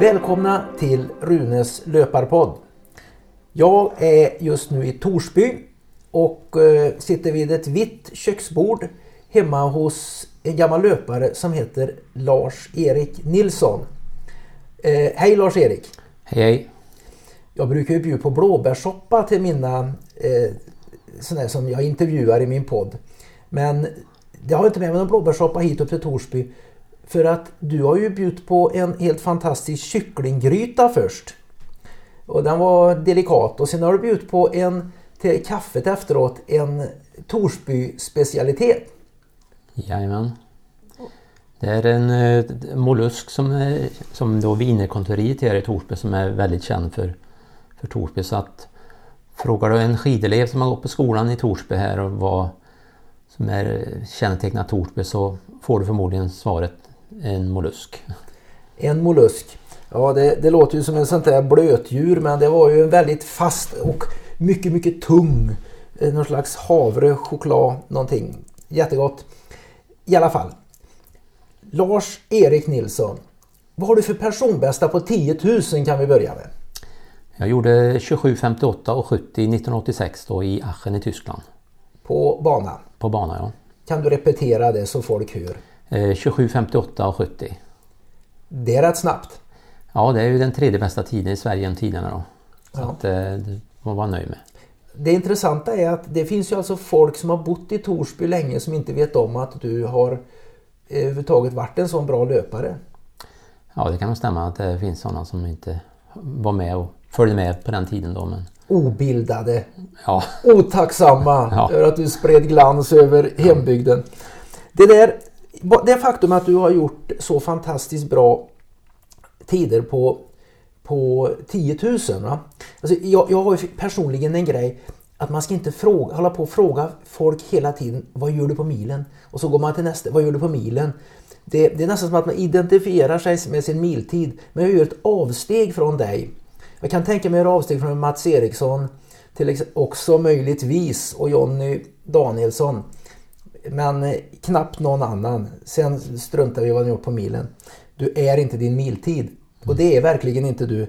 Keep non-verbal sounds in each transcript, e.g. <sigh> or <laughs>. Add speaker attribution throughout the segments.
Speaker 1: Välkomna till Runes löparpodd. Jag är just nu i Torsby och eh, sitter vid ett vitt köksbord hemma hos en gammal löpare som heter Lars-Erik Nilsson. Eh, hej Lars-Erik!
Speaker 2: Hej hej!
Speaker 1: Jag brukar ju bjuda på blåbärssoppa till mina eh, sådana som jag intervjuar i min podd. Men jag har inte med mig någon blåbärssoppa hit upp till Torsby. För att du har ju bjudit på en helt fantastisk kycklinggryta först. Och den var delikat och sen har du bjudit på en till kaffet efteråt en Torsby specialitet.
Speaker 2: Jajamän. Det är en eh, mollusk som, är, som då Wienerkontoriet här i Torsby som är väldigt känd för, för Torsby. Så att frågar du en skidelev som har gått på skolan i Torsby här och vad som är eh, kännetecknat Torsby så får du förmodligen svaret en mollusk.
Speaker 1: En mollusk. Ja, det, det låter ju som en sånt där blötdjur men det var ju en väldigt fast och mycket, mycket tung. eh, Någon slags havre, choklad, någonting. Jättegott. I alla fall. Lars-Erik Nilsson. Vad har du för personbästa på 10 000 kan vi börja med?
Speaker 2: Jag gjorde 27.58 och 70 1986 då i Aachen i Tyskland.
Speaker 1: På banan.
Speaker 2: På bana ja.
Speaker 1: Kan du repetera det så folk hör?
Speaker 2: Eh, 27.58 och 70.
Speaker 1: Det är rätt snabbt.
Speaker 2: Ja, det är ju den tredje bästa tiden i Sverige genom tiderna då. Så
Speaker 1: Ja.
Speaker 2: att, eh, det får man vara nöjd med.
Speaker 1: Det intressanta är att det finns ju alltså folk som har bott i Torsby länge som inte vet om att du har överhuvudtaget varit en sån bra löpare.
Speaker 2: Ja, det kan nog stämma att det finns sådana som inte var med och följde med på den tiden då. Men
Speaker 1: Obildade,
Speaker 2: ja,
Speaker 1: otacksamma
Speaker 2: Ja.
Speaker 1: över att du spred glans över hembygden. Det där, det faktum att du har gjort så fantastiskt bra tider på, på 10 000. Va? Alltså jag, jag har ju personligen en grej att man ska inte fråga, hålla på och fråga folk hela tiden vad gör du på milen? Och så går man till nästa, vad gör du på milen? Det, det är nästan som att man identifierar sig med sin miltid. Men jag gör ett avsteg från dig. Jag kan tänka mig att göra avsteg från Mats Eriksson till också möjligtvis och Jonny Danielsson. Men eh, knappt någon annan. Sen struntar vi i vad ni gjort på milen. Du är inte din miltid. Och det är verkligen inte du.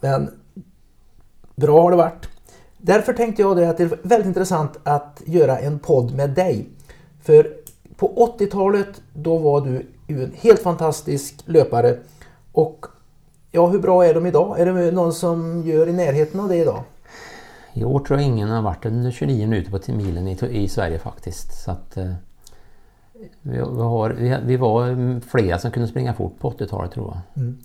Speaker 1: Men bra har det varit. Därför tänkte jag det att det är väldigt intressant att göra en podd med dig. För på 80-talet då var du en helt fantastisk löpare. Och ja, hur bra är de idag? Är det någon som gör i närheten av det idag?
Speaker 2: I år tror jag ingen har varit under 29 minuter på milen i, i Sverige faktiskt. Så att, eh, vi, vi, har, vi, vi var flera som kunde springa fort på 80-talet tror jag. Mm.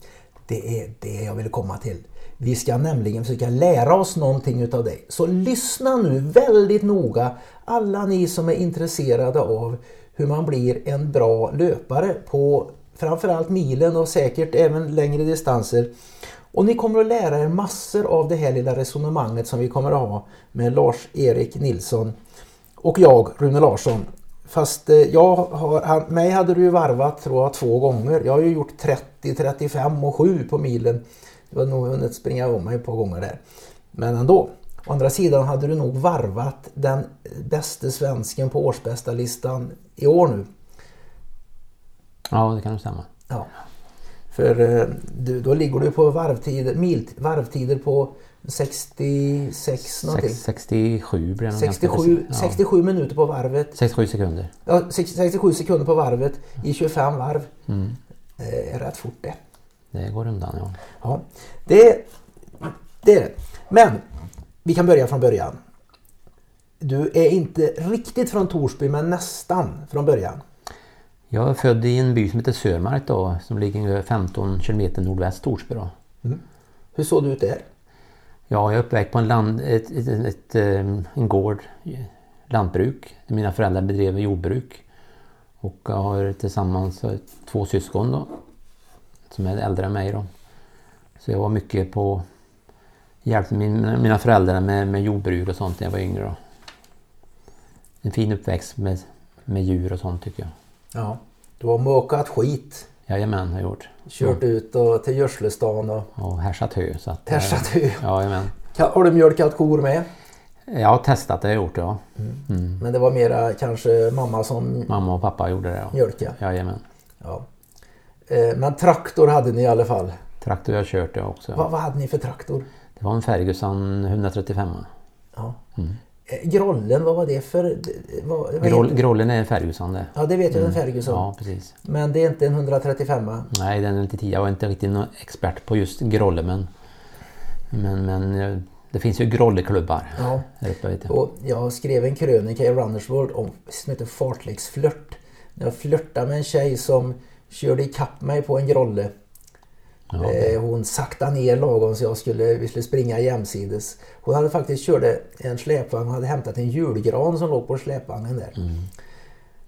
Speaker 1: Det är det jag vill komma till. Vi ska nämligen försöka lära oss någonting utav dig. Så lyssna nu väldigt noga alla ni som är intresserade av hur man blir en bra löpare på framförallt milen och säkert även längre distanser. Och ni kommer att lära er massor av det här lilla resonemanget som vi kommer att ha med Lars-Erik Nilsson och jag, Rune Larsson. Fast eh, jag har, han, mig hade du ju varvat tror jag två gånger. Jag har ju gjort 30, 35 och 7 på milen. Du har nog hunnit springa om mig ett par gånger där. Men ändå. Å andra sidan hade du nog varvat den bästa svensken på årsbästa listan i år nu.
Speaker 2: Ja, det kan nog stämma.
Speaker 1: Ja. För eh, du, då ligger du på varvtider, mil, varvtider på 66 någonting.
Speaker 2: Sex- 67 blir det nog ganska
Speaker 1: 67,
Speaker 2: precis.
Speaker 1: 67 minuter på varvet.
Speaker 2: 67 sekunder.
Speaker 1: Ja, sex- 67 sekunder på varvet i 25 varv.
Speaker 2: Mm.
Speaker 1: Det är rätt fort det.
Speaker 2: Det går undan ja.
Speaker 1: Ja, det, det är det. Men vi kan börja från början. Du är inte riktigt från Torsby men nästan från början.
Speaker 2: Jag är född i en by som heter Sörmark då, som ligger ungefär 15 kilometer nordväst Torsby då.
Speaker 1: Hur såg du ut där?
Speaker 2: Ja, jag är uppväxt på en, land, ett, ett, ett, eh, en gård, lantbruk. Mina föräldrar bedrev jordbruk. Och jag har tillsammans två syskon då. Som är äldre än mig då. Så jag var mycket på... Hjälpte min, mina föräldrar med, med jordbruk och sånt när jag var yngre då. En fin uppväxt med, med djur och sånt tycker jag.
Speaker 1: Ja. Du har mökat skit.
Speaker 2: Jajamän, har jag gjort.
Speaker 1: Kört ut och till Görslestan och
Speaker 2: Och härsat hö. Så att, eh,
Speaker 1: härsat hö.
Speaker 2: Jajamän.
Speaker 1: Ka- Har du mjölkat kor med?
Speaker 2: Jag har testat det, jag gjort ja.
Speaker 1: Men det var mera kanske mamma som
Speaker 2: Mamma och pappa gjorde det ja.
Speaker 1: mjölkade.
Speaker 2: Jajamän.
Speaker 1: Ja. Eh, Men traktor hade ni i alla fall.
Speaker 2: Traktor jag kört jag också.
Speaker 1: Vad, vad hade ni för traktor?
Speaker 2: Det var en Ferguson 135.
Speaker 1: Ja. Eh, Grollen, vad var det för... Vad, vad
Speaker 2: Groll, Grollen är en Ferguson det.
Speaker 1: Ja, det vet jag, en Ferguson.
Speaker 2: Ja, precis.
Speaker 1: Men det är inte en 135
Speaker 2: Nej, den är inte tio. Jag är inte riktigt någon expert på just Grolle men, men, men eh, det finns ju Grolleklubbar
Speaker 1: Ja.
Speaker 2: uppe.
Speaker 1: Och jag skrev en krönika i Runners World om, som heter Fartleksflört. Jag flörtade med en tjej som körde ikapp mig på en grolle.
Speaker 2: Ja,
Speaker 1: Eh, Hon saktade ner lagom så jag skulle, vi skulle springa jämsides. Hon hade faktiskt körde en släpvagn och hade hämtat en julgran som låg på släpvagnen där.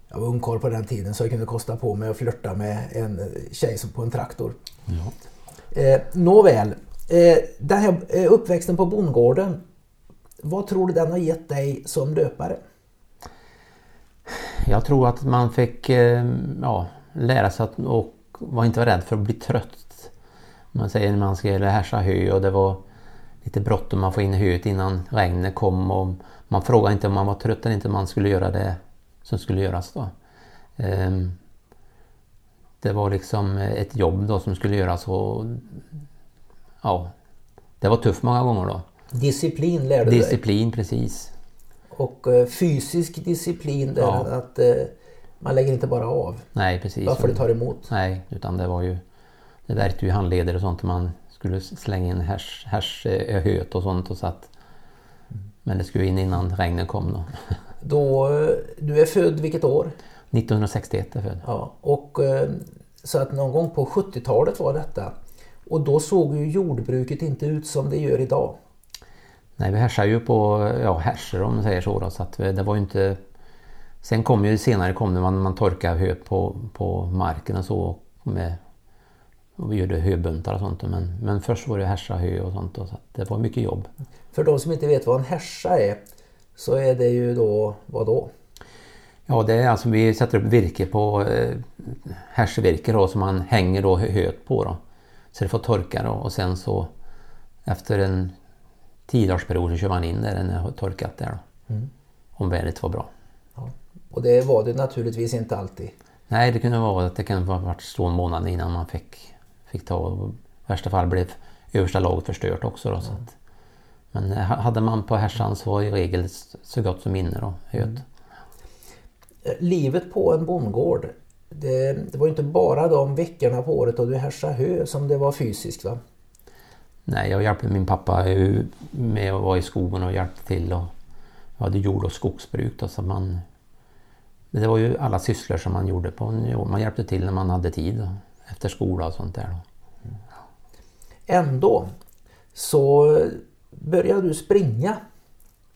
Speaker 1: Jag var ungkarl på den tiden så jag kunde kosta på mig att flörta med en tjej som på en traktor.
Speaker 2: ja.
Speaker 1: Eh, nåväl, eh, den här eh, uppväxten på bondgården. Vad tror du den har gett dig som löpare?
Speaker 2: Jag tror att man fick eh, ja, lära sig att och var inte rädd för att bli trött. Man säger när man skulle härsa hö och det var lite bråttom att få in höet innan regnet kom och man frågade inte om man var trött eller inte, man skulle göra det som skulle göras då. Ehm, Det var liksom ett jobb då som skulle göras och ja, det var tufft många gånger då.
Speaker 1: Disciplin lärde du dig.
Speaker 2: Disciplin precis.
Speaker 1: Och eh, fysisk disciplin där
Speaker 2: Ja.
Speaker 1: att eh, man lägger inte bara av.
Speaker 2: Nej precis.
Speaker 1: Varför det tar emot.
Speaker 2: Nej, utan det var ju Det värkte ju handleder och sånt man skulle slänga in härs, härs, eh, höet och sånt och så att Men det skulle in innan regnen kom då. <laughs>
Speaker 1: Då, eh, du är född vilket år?
Speaker 2: 1961 är jag född.
Speaker 1: Ja, och eh, så att någon gång på 70-talet var detta. Och då såg ju jordbruket inte ut som det gör idag.
Speaker 2: Nej, vi härsar ju på ja, härser om man säger så då, så att det var inte Sen kom ju senare kom det man, man torkade höet på, på marken och så med och vi gjorde höbuntar och sånt men, men först var det härsa hö och sånt då, så det var mycket jobb.
Speaker 1: För de som inte vet vad en härsa är så är det ju då, vad då?
Speaker 2: Ja, det är alltså vi sätter upp virke på eh, härsvirke då som man hänger då hö- höet på då. Så det får torka då och sen så efter en tiodagsperiod så kör man in där den har torkat där då. Om vädret var bra.
Speaker 1: Ja. Och det var det naturligtvis inte alltid.
Speaker 2: Nej, det kunde vara att det kan ha varit så en månad innan man fick, fick ta och i värsta fall blev översta laget förstört också då. Så att, men eh, hade man på härsan så var i regel så gott som inne då, höet.
Speaker 1: Eh, Livet på en bondgård. Det, det var ju inte bara de veckorna på året då du härsade hö som det var fysiskt va?
Speaker 2: Nej, jag hjälpte min pappa med att vara i skogen och hjälpte till. Och jag hade jord och skogsbruk då, så man... Det var ju alla sysslor som man gjorde på en. Man hjälpte till när man hade tid efter skola och sånt där. Då.
Speaker 1: Ändå så började du springa.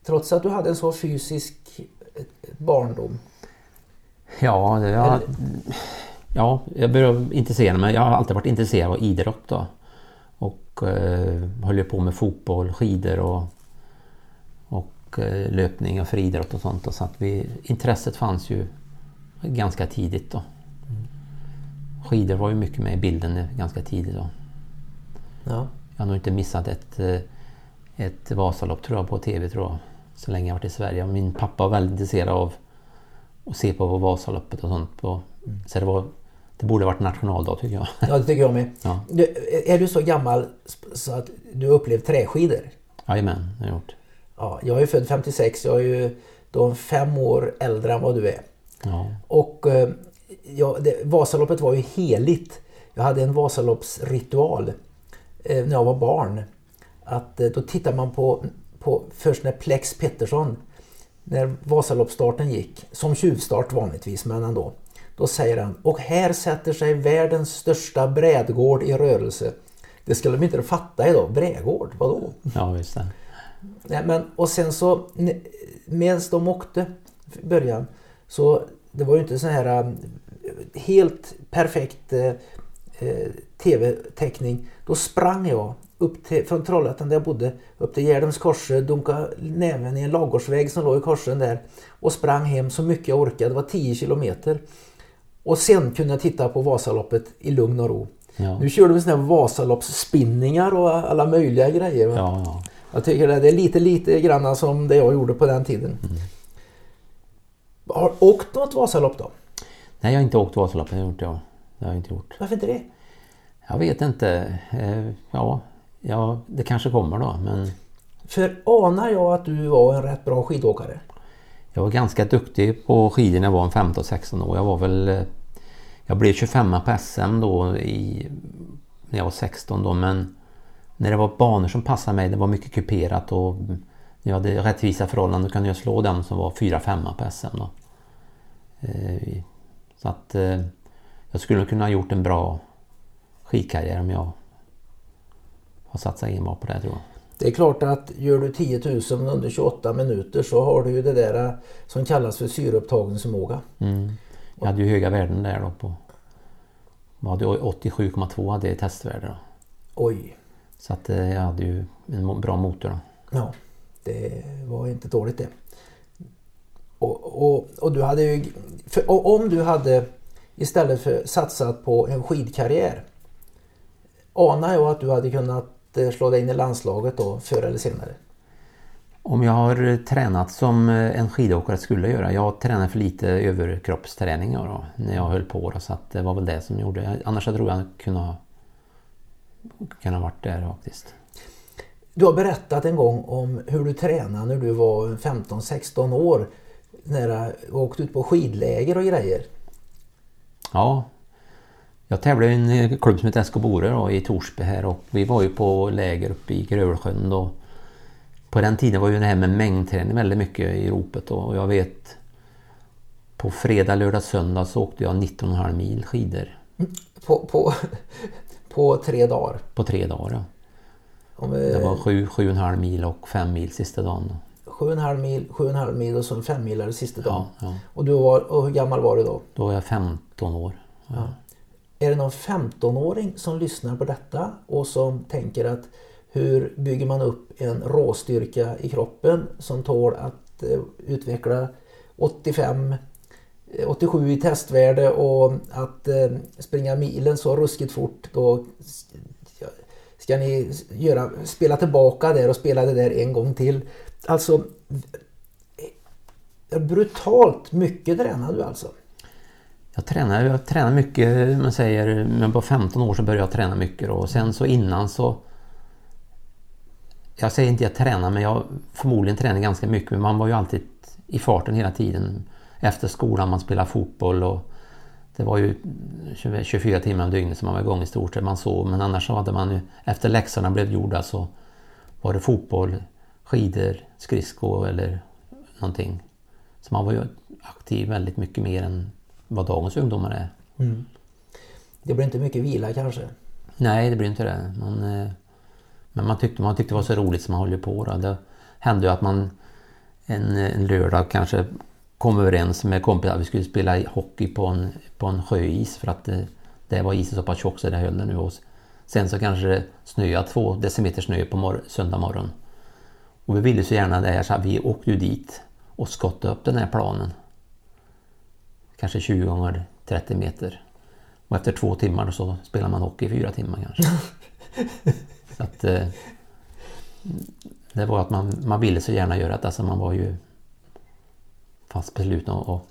Speaker 1: Trots att du hade en så fysisk eh, barndom.
Speaker 2: Ja, det, jag, ja, jag började intressera mig. Jag har alltid varit intresserad av idrott då. Och eh, höll på med fotboll, skidor och, och eh, löpning och friidrott och sånt. Då, så att vi, intresset fanns ju ganska tidigt då. Skidor var ju mycket med i bilden ganska tidigt då.
Speaker 1: Ja.
Speaker 2: Jag har nog inte missat ett, eh, ett Vasalopp tror jag på TV tror jag. Så länge jag varit i Sverige. Min pappa var väldigt intresserad av att se på Vasaloppet och sånt. På, Så det, var, det borde varit nationaldag tycker jag.
Speaker 1: ja, det tycker jag med.
Speaker 2: Ja.
Speaker 1: Du, är du så gammal så att du upplevt träskidor?
Speaker 2: Jajamän, det har jag gjort.
Speaker 1: Ja, jag är född 56. Jag är ju då fem år äldre än vad du är.
Speaker 2: Ja.
Speaker 1: Och eh, ja, det, Vasaloppet var ju heligt. Jag hade en Vasaloppsritual eh, när jag var barn. Att eh, då tittar man på, på först när Plex Pettersson, när Vasaloppsstarten gick, som tjuvstart vanligtvis men ändå. Då säger han, och här sätter sig världens största brädgård i rörelse. Det skulle de inte fatta idag. Brädgård, vadå?
Speaker 2: ja, just det.
Speaker 1: Nej, men, och sen så medan de åkte i början så det var ju inte så här helt perfekt eh, eh, tv-täckning. Då sprang jag upp till, från Trollhättan där jag bodde upp till Gärdens korse, dunkade näven i en ladugårdsväg som låg i korsen där och sprang hem så mycket jag orkade. Det var 10 kilometer. Och sen kunde jag titta på Vasaloppet i lugn och ro.
Speaker 2: Ja,
Speaker 1: Nu kör de såna här Vasaloppsspinningar och alla möjliga grejer.
Speaker 2: ja, ja.
Speaker 1: Jag tycker det är lite, lite grann som det jag gjorde på den tiden. Har du åkt något Vasalopp då?
Speaker 2: Nej, jag har inte åkt Vasaloppet. Inte, jag. Det har jag inte gjort.
Speaker 1: Varför inte det?
Speaker 2: Jag vet inte. Eh, ja, ja, det kanske kommer då. Men
Speaker 1: För anar jag att du var en rätt bra skidåkare?
Speaker 2: jag var ganska duktig på skidor när jag var en 15-16 år. Jag var väl... eh, Jag blev 25 på SM då i, när jag var 16 då men när det var banor som passade mig, det var mycket kuperat och när jag hade rättvisa förhållanden kunde jag slå den som var 4-5 på SM då. Så att eh, jag skulle kunna ha gjort en bra skidkarriär om jag har satsat enbart på det tror jag.
Speaker 1: Det är klart att gör du 10 000 under 28 minuter så har du ju det där eh, som kallas för syreupptagningsförmåga.
Speaker 2: Mm. Jag hade ju höga värden där då på... Jag hade 87,2 hade jag i testvärde då.
Speaker 1: Oj,
Speaker 2: Så att eh, jag hade ju en bra motor då.
Speaker 1: ja, det var inte dåligt det. Och, och, och du hade ju, för, om du hade istället för satsat på en skidkarriär anar jag att du hade kunnat eh, slå dig in i landslaget då förr eller senare.
Speaker 2: Om jag har eh, tränat som eh, en skidåkare skulle göra. Jag tränade för lite överkroppsträning då, när jag höll på. Då, så att det var väl det som gjorde. jag- Annars så tror jag kunde ha kunnat varit där faktiskt.
Speaker 1: Du har berättat en gång om hur du tränade när du var 15-16 år. När du åkte ut på skidläger och grejer.
Speaker 2: Ja. Jag tävlade i en eh, klubb som heter SK Bore i Torsby här och vi var ju på läger uppe i Grövelsjön då. På den tiden var ju det här med mängdträning väldigt mycket i ropet och jag vet på fredag, lördag, söndag så åkte jag 19,5 mil skidor
Speaker 1: På, på, <laughs> på tre dagar.
Speaker 2: på tre dagar. Ja. Det
Speaker 1: eh,
Speaker 2: var 7, 7,5 mil och 5 mil sista dagen. Då.
Speaker 1: Sju och en halv mil, sju och en halv mil och så en fem milare sista dagen.
Speaker 2: Ja, ja.
Speaker 1: Och, du var, och hur gammal var du då?
Speaker 2: Då var jag 15 år. Ja.
Speaker 1: Är det någon 15-åring som lyssnar på detta och som tänker att hur bygger man upp en råstyrka i kroppen som tål att eh, utveckla 85 eh, 87 i testvärde och att eh, springa milen så ruskigt fort då ska ni göra, spela tillbaka där och spela det där en gång till. Alltså brutalt mycket tränar du alltså.
Speaker 2: Jag tränar, jag tränar mycket, man säger, men på 15 år så började jag träna mycket då. och sen så innan så Jag säger inte att jag tränar men jag förmodligen tränar ganska mycket men man var ju alltid i farten hela tiden. Efter skolan man spelade fotboll och det var ju 24 timmar om dygnet som man var igång i stort sett. Man sov men annars så hade man ju efter läxorna blev gjorda så var det fotboll, skidor, skridsko eller någonting. Så man var ju aktiv väldigt mycket mer än vad dagens ungdomar är.
Speaker 1: Det blir inte mycket vila kanske.
Speaker 2: Nej, det blir inte det. Man, eh, men man tyckte, man tyckte det var så roligt som man höll på. Då. Det hände ju att man en, en lördag kanske kom överens med kompisar att vi skulle spela hockey på en, på en sjöis för att det, det var isen så pass tjock så det höll nu. Sen så kanske det snöade två decimeter snö på mor- söndag morgon. Och vi ville så gärna det här så vi åkte ju dit och skottade upp den här planen. Kanske 20 gånger 30 meter. Och efter två timmar så spelar man hockey i fyra timmar kanske. <laughs> så att, eh, det var att man, man ville så gärna göra det. Alltså man var ju fast besluten att att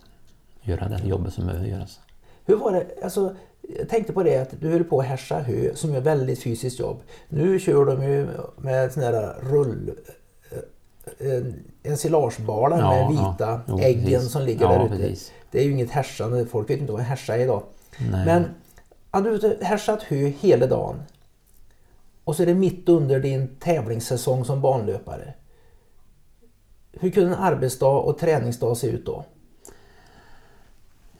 Speaker 2: göra det jobbet som behöver göras.
Speaker 1: Hur var det? Alltså, jag tänkte på det att du höll på att härsa hö som är väldigt fysiskt jobb. Nu kör de ju med sån här rull... En ensilagebala
Speaker 2: Ja,
Speaker 1: med
Speaker 2: ja.
Speaker 1: vita
Speaker 2: Jo,
Speaker 1: äggen
Speaker 2: precis.
Speaker 1: som ligger
Speaker 2: Ja,
Speaker 1: där ute. Det är ju inget härsande. Folk vet inte vad härsa är idag.
Speaker 2: Nej.
Speaker 1: Men hade du härsat hö hela dagen och så är det mitt under din tävlingssäsong som banlöpare. Hur kunde en arbetsdag och träningsdag se ut då?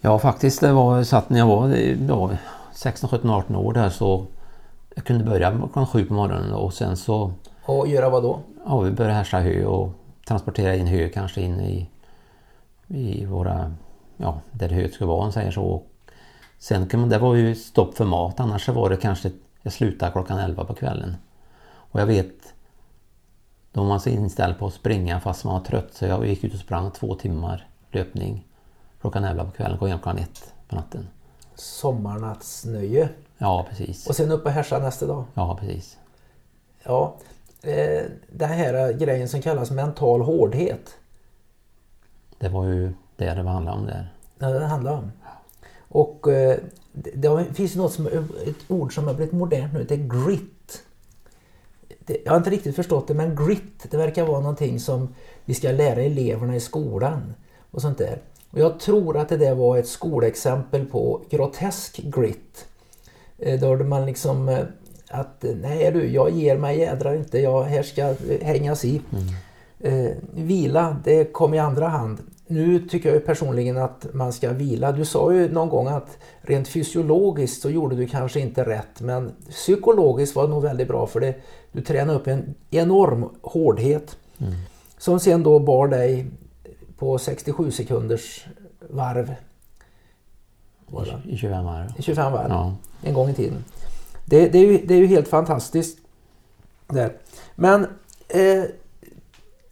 Speaker 2: Ja faktiskt det var så att när jag var ja, 16, 17, 18 år där så jag kunde börja klockan sju på morgonen och sen så
Speaker 1: Och göra vad då?
Speaker 2: Ja, vi började härsa hö och transportera in hö kanske in i, i våra, ja där höet skulle vara om säger så. Och sen kan man, det var ju stopp för mat annars så var det kanske, jag slutade klockan 11 på kvällen. Och jag vet, då var man så inställd på att springa fast man var trött så jag gick ut och sprang två timmar löpning klockan 11 på kvällen, kom hem klockan ett på natten.
Speaker 1: Sommarnattsnöje.
Speaker 2: Ja precis.
Speaker 1: Och sen upp och härsa nästa dag.
Speaker 2: Ja precis.
Speaker 1: Ja, eh, den här grejen som kallas mental hårdhet.
Speaker 2: Det var ju det det handlade om där.
Speaker 1: Ja, det handlar om. Och eh, det, det finns något som, ett ord som har blivit modernt nu, det är grit. Det, jag har inte riktigt förstått det men grit det verkar vara någonting som vi ska lära eleverna i skolan. Och sånt där. Och jag tror att det där var ett skolexempel på grotesk grit. Eh, då man liksom att nej du, jag ger mig jädrar inte, jag, här ska hängas i. Mm. Eh, vila, det kom i andra hand. Nu tycker jag personligen att man ska vila. Du sa ju någon gång att rent fysiologiskt så gjorde du kanske inte rätt men psykologiskt var det nog väldigt bra för det. Du tränade upp en enorm hårdhet mm. som sen då bar dig på 67 sekunders varv.
Speaker 2: I 25 varv.
Speaker 1: I 25 varv, ja. en gång i tiden. Det, det, är, ju, det är ju helt fantastiskt. Där. Men eh,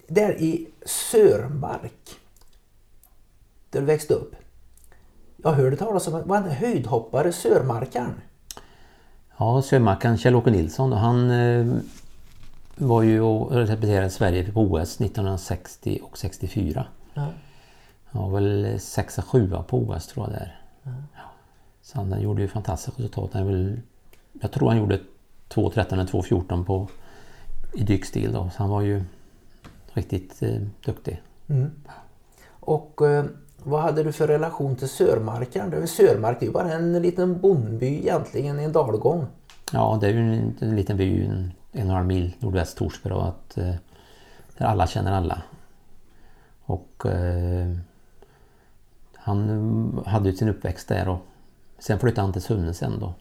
Speaker 1: där i Sörmark, där du växte upp. Jag hörde talas om var en höjdhoppare, Sörmarkaren.
Speaker 2: Ja, Sörmarkaren Kjell-Åke Nilsson. Han eh, var ju och representerade Sverige på OS 1960 och 64. Ja. Han var väl 6-7 på OS tror jag där. Ja. Så han gjorde ju fantastiska resultat. Han väl, jag tror han gjorde 2.13 eller 2.14 på, i dykstil då. Så han var ju riktigt eh, duktig. Mm.
Speaker 1: Och eh, vad hade du för relation till Sörmarken? Sörmark är ju bara en liten bondby egentligen i en dalgång.
Speaker 2: Ja, det är ju en, en liten by en, en och en halv mil nordväst Torsby att, eh, där alla känner alla. Och eh, han hade ju sin uppväxt där och sen flyttade han till Sunne sen då.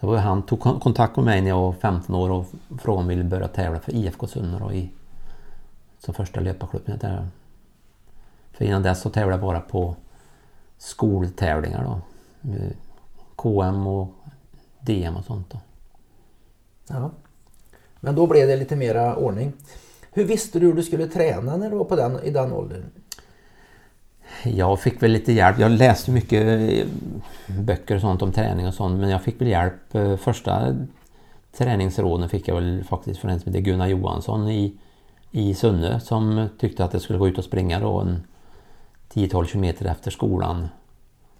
Speaker 2: Det var han tog kontakt med mig när jag var 15 år och frågade om jag ville börja tävla för IFK Sunne i som första löparklubben. Där. För innan dess så tävlade jag bara på skoltävlingar då. KM och DM och sånt då.
Speaker 1: Ja. Men då blev det lite mera ordning. Hur visste du hur du skulle träna när du var på den, i den åldern?
Speaker 2: Jag fick väl lite hjälp. Jag läste mycket eh, böcker och sånt om träning och sånt men jag fick väl hjälp. Eh, första träningsråden fick jag väl faktiskt från en som heter Gunnar Johansson i i Sunne som tyckte att jag skulle gå ut och springa då en 10-12 kilometer efter skolan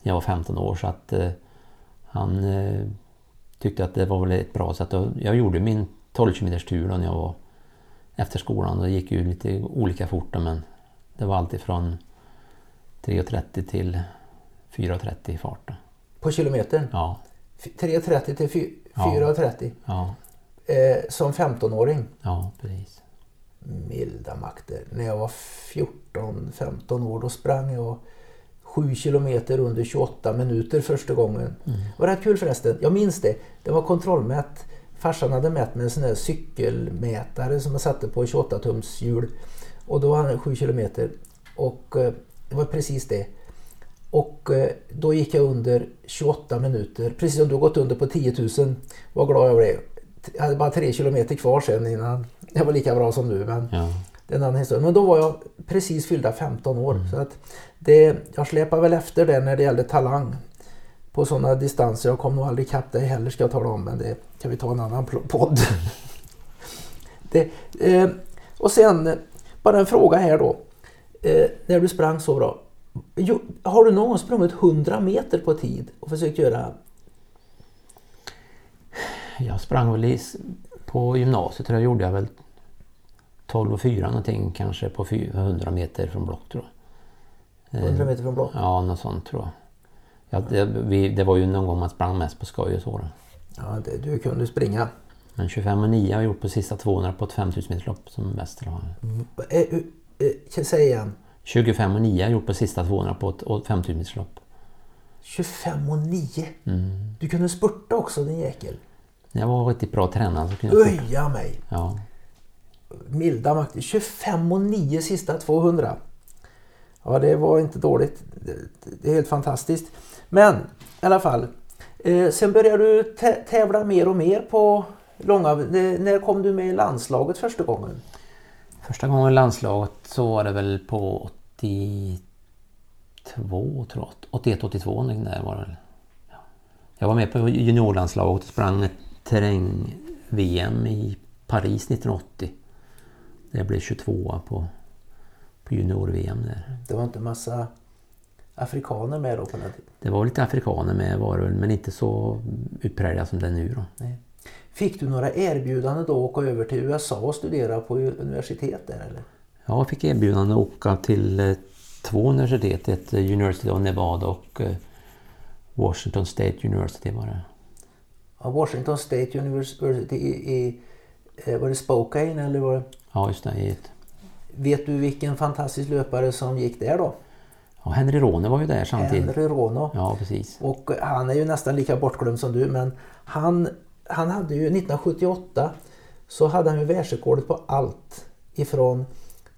Speaker 2: när jag var 15 år så att eh, han eh, tyckte att det var väl ett bra sätt. Och jag gjorde min 12 km tur då när jag var efter skolan. Det gick ju lite olika fort då, men det var alltid från 3.30 till 4.30 i fart. Då.
Speaker 1: På kilometern?
Speaker 2: Ja.
Speaker 1: 3.30 till 4.30?
Speaker 2: Ja. ja.
Speaker 1: Eh, som 15-åring?
Speaker 2: Ja, precis
Speaker 1: milda makter. När jag var 14-15 år då sprang jag 7 kilometer under 28 minuter första gången. Mm. Det var rätt kul förresten. Jag minns det. Det var kontrollmätt. Farsan hade mätt med en sån där cykelmätare som man satte på 28 tums hjul. Och då var han 7 kilometer. Och eh, det var precis det. Och eh, då gick jag under 28 minuter. Precis som du gått under på 10 000. Var glad jag blev. Jag hade bara 3 kilometer kvar sen innan jag var lika bra som du. Men ja. det är en annan historia. Men då var jag precis fyllda 15 år. Mm. Så att det, jag släpar väl efter det när det gäller talang. På sådana distanser. Jag kom nog aldrig ikapp dig heller ska jag tala om. Men det kan vi ta en annan podd. <laughs> det, eh, och sen bara en fråga här då. Eh, när du sprang så bra. Jo, har du någon gång sprungit 100 meter på tid och försökt göra?
Speaker 2: Jag sprang väl på gymnasiet tror jag gjorde jag väl 12 och 4 någonting kanske på 400 meter från block tror
Speaker 1: jag. 100 meter från block?
Speaker 2: Ja, något sånt tror jag. Ja, det, vi, det var ju någon gång man sprang mest på skoj och så. Då.
Speaker 1: Ja, det, du kunde springa.
Speaker 2: Men 25 och 9 har jag gjort på sista 200 på ett 5000 meter lopp som bäst.
Speaker 1: Mm. Eh, säg igen.
Speaker 2: 25 och 9 har gjort på sista 200 på ett 5000 meter lopp.
Speaker 1: 25 och 9? Mm. Du kunde spurta också din jäkel.
Speaker 2: Jag var riktigt bra tränad. Så kunde
Speaker 1: jag Öja mig!
Speaker 2: Ja
Speaker 1: milda makter. 25 och 9 sista 200. Ja, det var inte dåligt. Det är helt fantastiskt. Men i alla fall. Eh, sen började du tävla mer och mer på långa... När kom du med i landslaget första gången?
Speaker 2: Första gången i landslaget så var det väl på 82 tror jag. 81-82 där var det väl. Jag var med på juniorlandslaget och sprang terräng-VM i Paris 1980. Jag blev 22 på, på junior-VM där.
Speaker 1: Det var inte massa afrikaner med då på den tiden?
Speaker 2: Det var lite afrikaner med var det väl, men inte så utpräglat som det är nu då.
Speaker 1: Nej. Fick du några erbjudanden då att åka över till USA och studera på universitet där eller?
Speaker 2: Ja, jag fick erbjudande att åka till eh, två universitet, ett eh, University of Nevada och eh, Washington State University var det.
Speaker 1: Ja, Washington State University i, i var det Spokane eller var det?
Speaker 2: Ja, just det. ett-
Speaker 1: Vet du vilken fantastisk löpare som gick där då?
Speaker 2: Ja, Henry Rohner var ju där samtidigt.
Speaker 1: Henry Rono.
Speaker 2: Ja, precis.
Speaker 1: Och han är ju nästan lika bortglömd som du men han, han hade ju 1978 så hade han ju världsrekordet på allt ifrån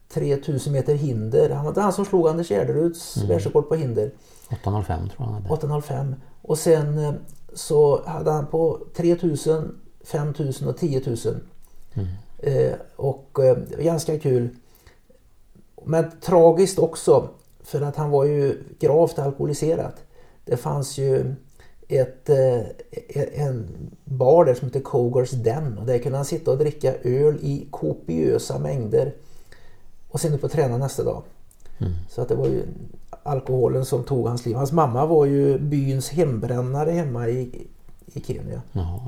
Speaker 1: 3000 meter hinder. Han var han som slog Anders Gärderuds världsrekord på hinder.
Speaker 2: 805 tror jag han hade.
Speaker 1: 805. Och sen eh, så hade han på 3000, 5000 och 10 000. Eh, och eh, ganska kul. Men tragiskt också för att han var ju gravt alkoholiserad. Det fanns ju ett, eh, en bar där som heter Cogars Den och där kunde han sitta och dricka öl i kopiösa mängder och sen upp och träna nästa dag. Så att det var ju alkoholen som tog hans liv. Hans mamma var ju byns hembrännare hemma i, i Kenya.
Speaker 2: Ja,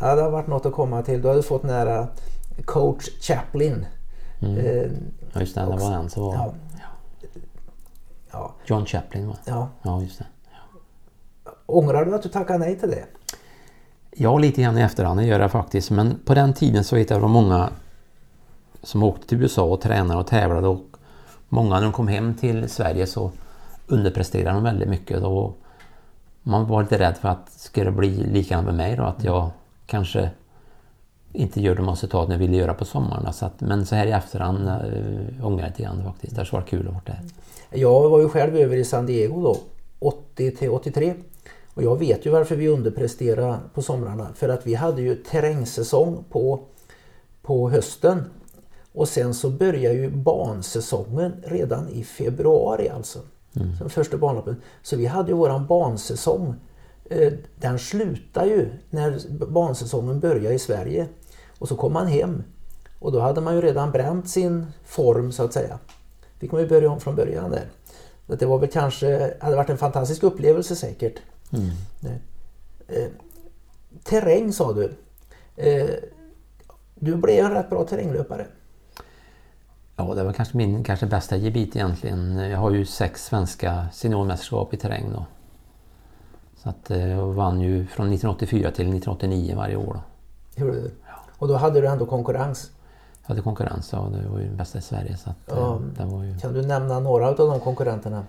Speaker 1: Ja, det har varit något att komma till. Du hade fått nära coach Chaplin. Eh,
Speaker 2: ja just det. Det var han som var...
Speaker 1: ja. Ja,
Speaker 2: John Chaplin va?
Speaker 1: ja.
Speaker 2: Ja, just det.
Speaker 1: Ångrar du att du tackade nej till det?
Speaker 2: Ja, lite grann i efterhand, gör jag faktiskt. Men på den tiden så vet jag många som åkte till USA och tränade och tävlade och många när de kom hem till Sverige så underpresterade de väldigt mycket. Och man var lite rädd för att ska det bli likadant med mig då, att jag kanske inte gör de resultat jag ville göra på sommaren. Så att, men så här i efterhand äh, ångrar jag lite grann faktiskt. Det har varit kul att vara där.
Speaker 1: Jag var ju själv över i San Diego då, 80 till 83. Och jag vet ju varför vi underpresterade på somrarna. För att vi hade ju terrängsäsong på, på hösten. Och sen så börjar ju bansäsongen redan i februari alltså. Som första banloppen. Så vi hade ju våran bansäsong. Eh, Den slutar ju när bansäsongen börjar i Sverige. Och så kom man hem. Och då hade man ju redan bränt sin form så att säga. Fick man ju börja om från början där. Så det var väl kanske, hade varit en fantastisk upplevelse säkert. Nej. Eh, terräng sa du. Eh, du blev en rätt bra terränglöpare.
Speaker 2: Ja, det var kanske min kanske bästa gebit egentligen. Jag har ju sex svenska seniormästerskap i terräng då. Så att eh, jag vann ju från 1984 till 1989 varje år. Då.
Speaker 1: Gjorde du? Och då hade du ändå konkurrens.
Speaker 2: Jag hade konkurrens och det var ju den bästa i Sverige. Så att, eh,
Speaker 1: Ja.
Speaker 2: det var ju...
Speaker 1: Kan du nämna några av de konkurrenterna?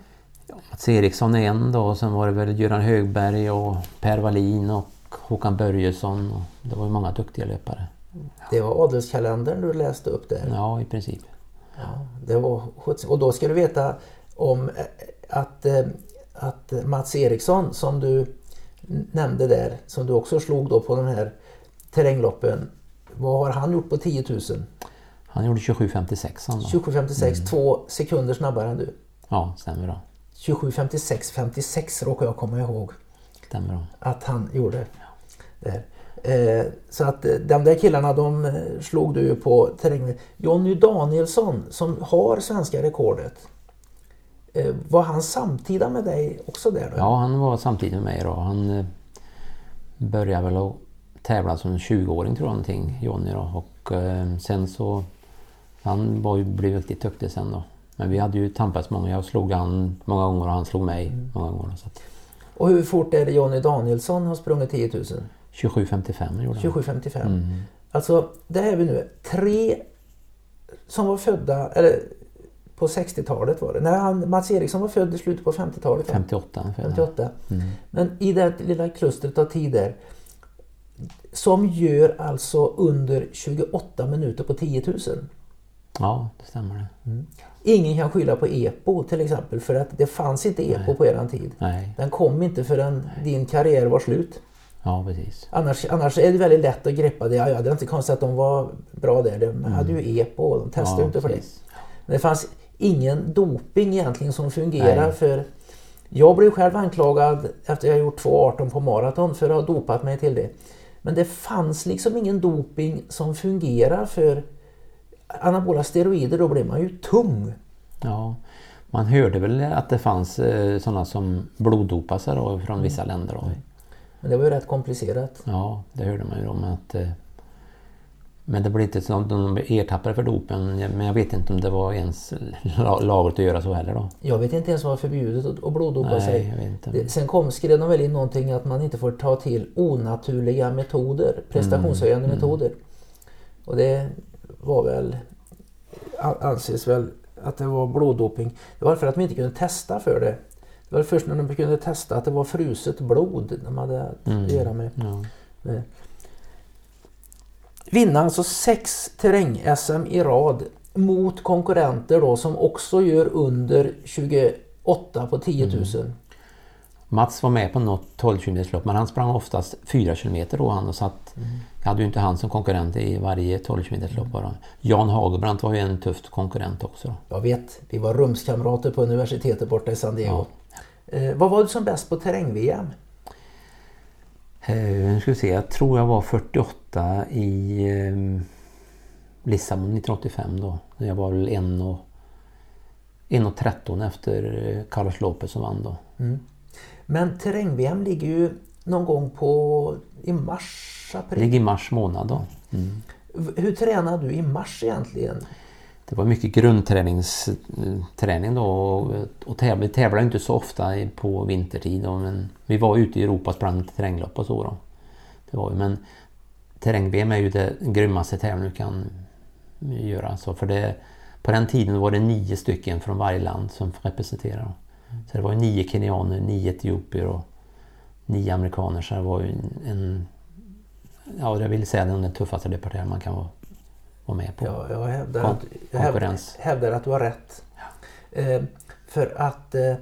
Speaker 2: Mats Eriksson är en då och sen var det väl Göran Högberg och Per Wallin och Håkan Börjesson. Och det var ju många duktiga löpare.
Speaker 1: Det var adelskalendern du läste upp där.
Speaker 2: Ja, i princip.
Speaker 1: Ja, det var Och då ska du veta om eh, att, eh, att Mats Eriksson som du nämnde där, som du också slog då på den här terrängloppen. Vad har han gjort på 10 000?
Speaker 2: Han gjorde 27.56 han då.
Speaker 1: 27.56, två sekunder snabbare än du.
Speaker 2: Ja, stämmer då.
Speaker 1: 27.56, 56 råkar jag komma ihåg
Speaker 2: Stämmer
Speaker 1: att han gjorde. Där. Eh, så att eh, de där killarna de eh, slog du ju på terrängen. Jonny Danielsson som har svenska rekordet. Eh, var han samtida med dig också där då?
Speaker 2: Ja, han var samtidigt med mig då. Han eh, började väl att tävla som 20-åring tror jag någonting, Jonny då. Och sen så... Han var ju, blev riktigt duktig sen då. Men vi hade ju tampats många. Jag slog han många gånger och han slog mig många gånger. Så att
Speaker 1: Och hur fort är det Jonny Danielsson har sprungit 10 000?
Speaker 2: 27.55 gjorde han.
Speaker 1: 27.55. Alltså det är vi nu. Tre som var födda, eller på 60-talet var det. Nej, han, Mats Eriksson var född i slutet på 50-talet. va?
Speaker 2: 58 ungefär.
Speaker 1: 58. Men i det här lilla klustret av tider som gör alltså under 28 minuter på 10 000.
Speaker 2: Ja, det stämmer det.
Speaker 1: Ingen kan skylla på EPO till exempel för att det fanns inte EPO på eran tid.
Speaker 2: Nej,
Speaker 1: Den kom inte förrän din karriär var slut.
Speaker 2: ja precis.
Speaker 1: Annars, annars är det väldigt lätt att greppa det. Ja, ja, det är inte konstigt att de var bra där. De hade ju EPO och de testade
Speaker 2: Ja,
Speaker 1: inte för det.
Speaker 2: precis.
Speaker 1: Men det fanns ingen doping egentligen som fungerar
Speaker 2: Nej.
Speaker 1: för jag blev själv anklagad efter jag gjort 2.18 på maraton för att ha dopat mig till det. Men det fanns liksom ingen doping som fungerar för anabola steroider, då blir man ju tung.
Speaker 2: Ja, Man hörde väl att det fanns eh, sådana som bloddopade sig då från vissa länder. Då.
Speaker 1: Men det var ju rätt komplicerat.
Speaker 2: Ja, det hörde man ju om att eh, men det blev inte så att de ertappade för dopen. Men jag vet inte om det var ens lagligt att göra så heller då.
Speaker 1: Jag vet inte ens vad förbjudet att bloddopa
Speaker 2: Nej,
Speaker 1: sig.
Speaker 2: jag vet inte.
Speaker 1: Sen kom, skrev de väl in någonting att man inte får ta till onaturliga metoder, prestationshöjande
Speaker 2: Mm,
Speaker 1: metoder. Och det var väl, an- anses väl att det var bloddoping. Det var för att de inte kunde testa för det. Det var först när de kunde testa att det var fruset blod de hade att
Speaker 2: Mm.
Speaker 1: göra med.
Speaker 2: Ja.
Speaker 1: med. Vinna alltså sex terräng-SM i rad mot konkurrenter då som också gör under 28 på 10 000.
Speaker 2: Mm. Mats var med på något 12 km lopp men han sprang oftast 4 km då han och så att jag hade ju inte han som konkurrent i varje 12 km lopp bara. Jan Hagerbrandt var ju en tuff konkurrent också.
Speaker 1: Jag vet, vi var rumskamrater på universitetet borta i San Diego. Eh, vad var du som bäst på terräng-VM?
Speaker 2: Eh, nu ska vi se, jag tror jag var 48 i eh, Lissabon 1985 då. Jag var väl 1 och 1.13 efter eh, Carlos Lopez som vann då.
Speaker 1: Men terräng-VM ligger ju någon gång på i mars,
Speaker 2: Det
Speaker 1: april.
Speaker 2: ligger i mars månad då. Mm.
Speaker 1: Hur tränar du i mars egentligen?
Speaker 2: Det var mycket grundträning då och, vi tävlade inte så ofta på vintertid då, men vi var ute i Europa och sprang terränglopp och så då. Det var, men terräng-VM är ju det grymmaste tävling du kan göra. Så för det, på den tiden var det nio stycken från varje land som representerade. Så det var nio kenyaner, nio etiopier och nio amerikaner. Så det var ju en, en ja, jag vill säga den den tuffaste departeringen man kan vara, vara med på.
Speaker 1: Ja, jag hävdar,
Speaker 2: Kon-
Speaker 1: att, jag hävdar, hävdar att du har rätt. Eh, för att, eh,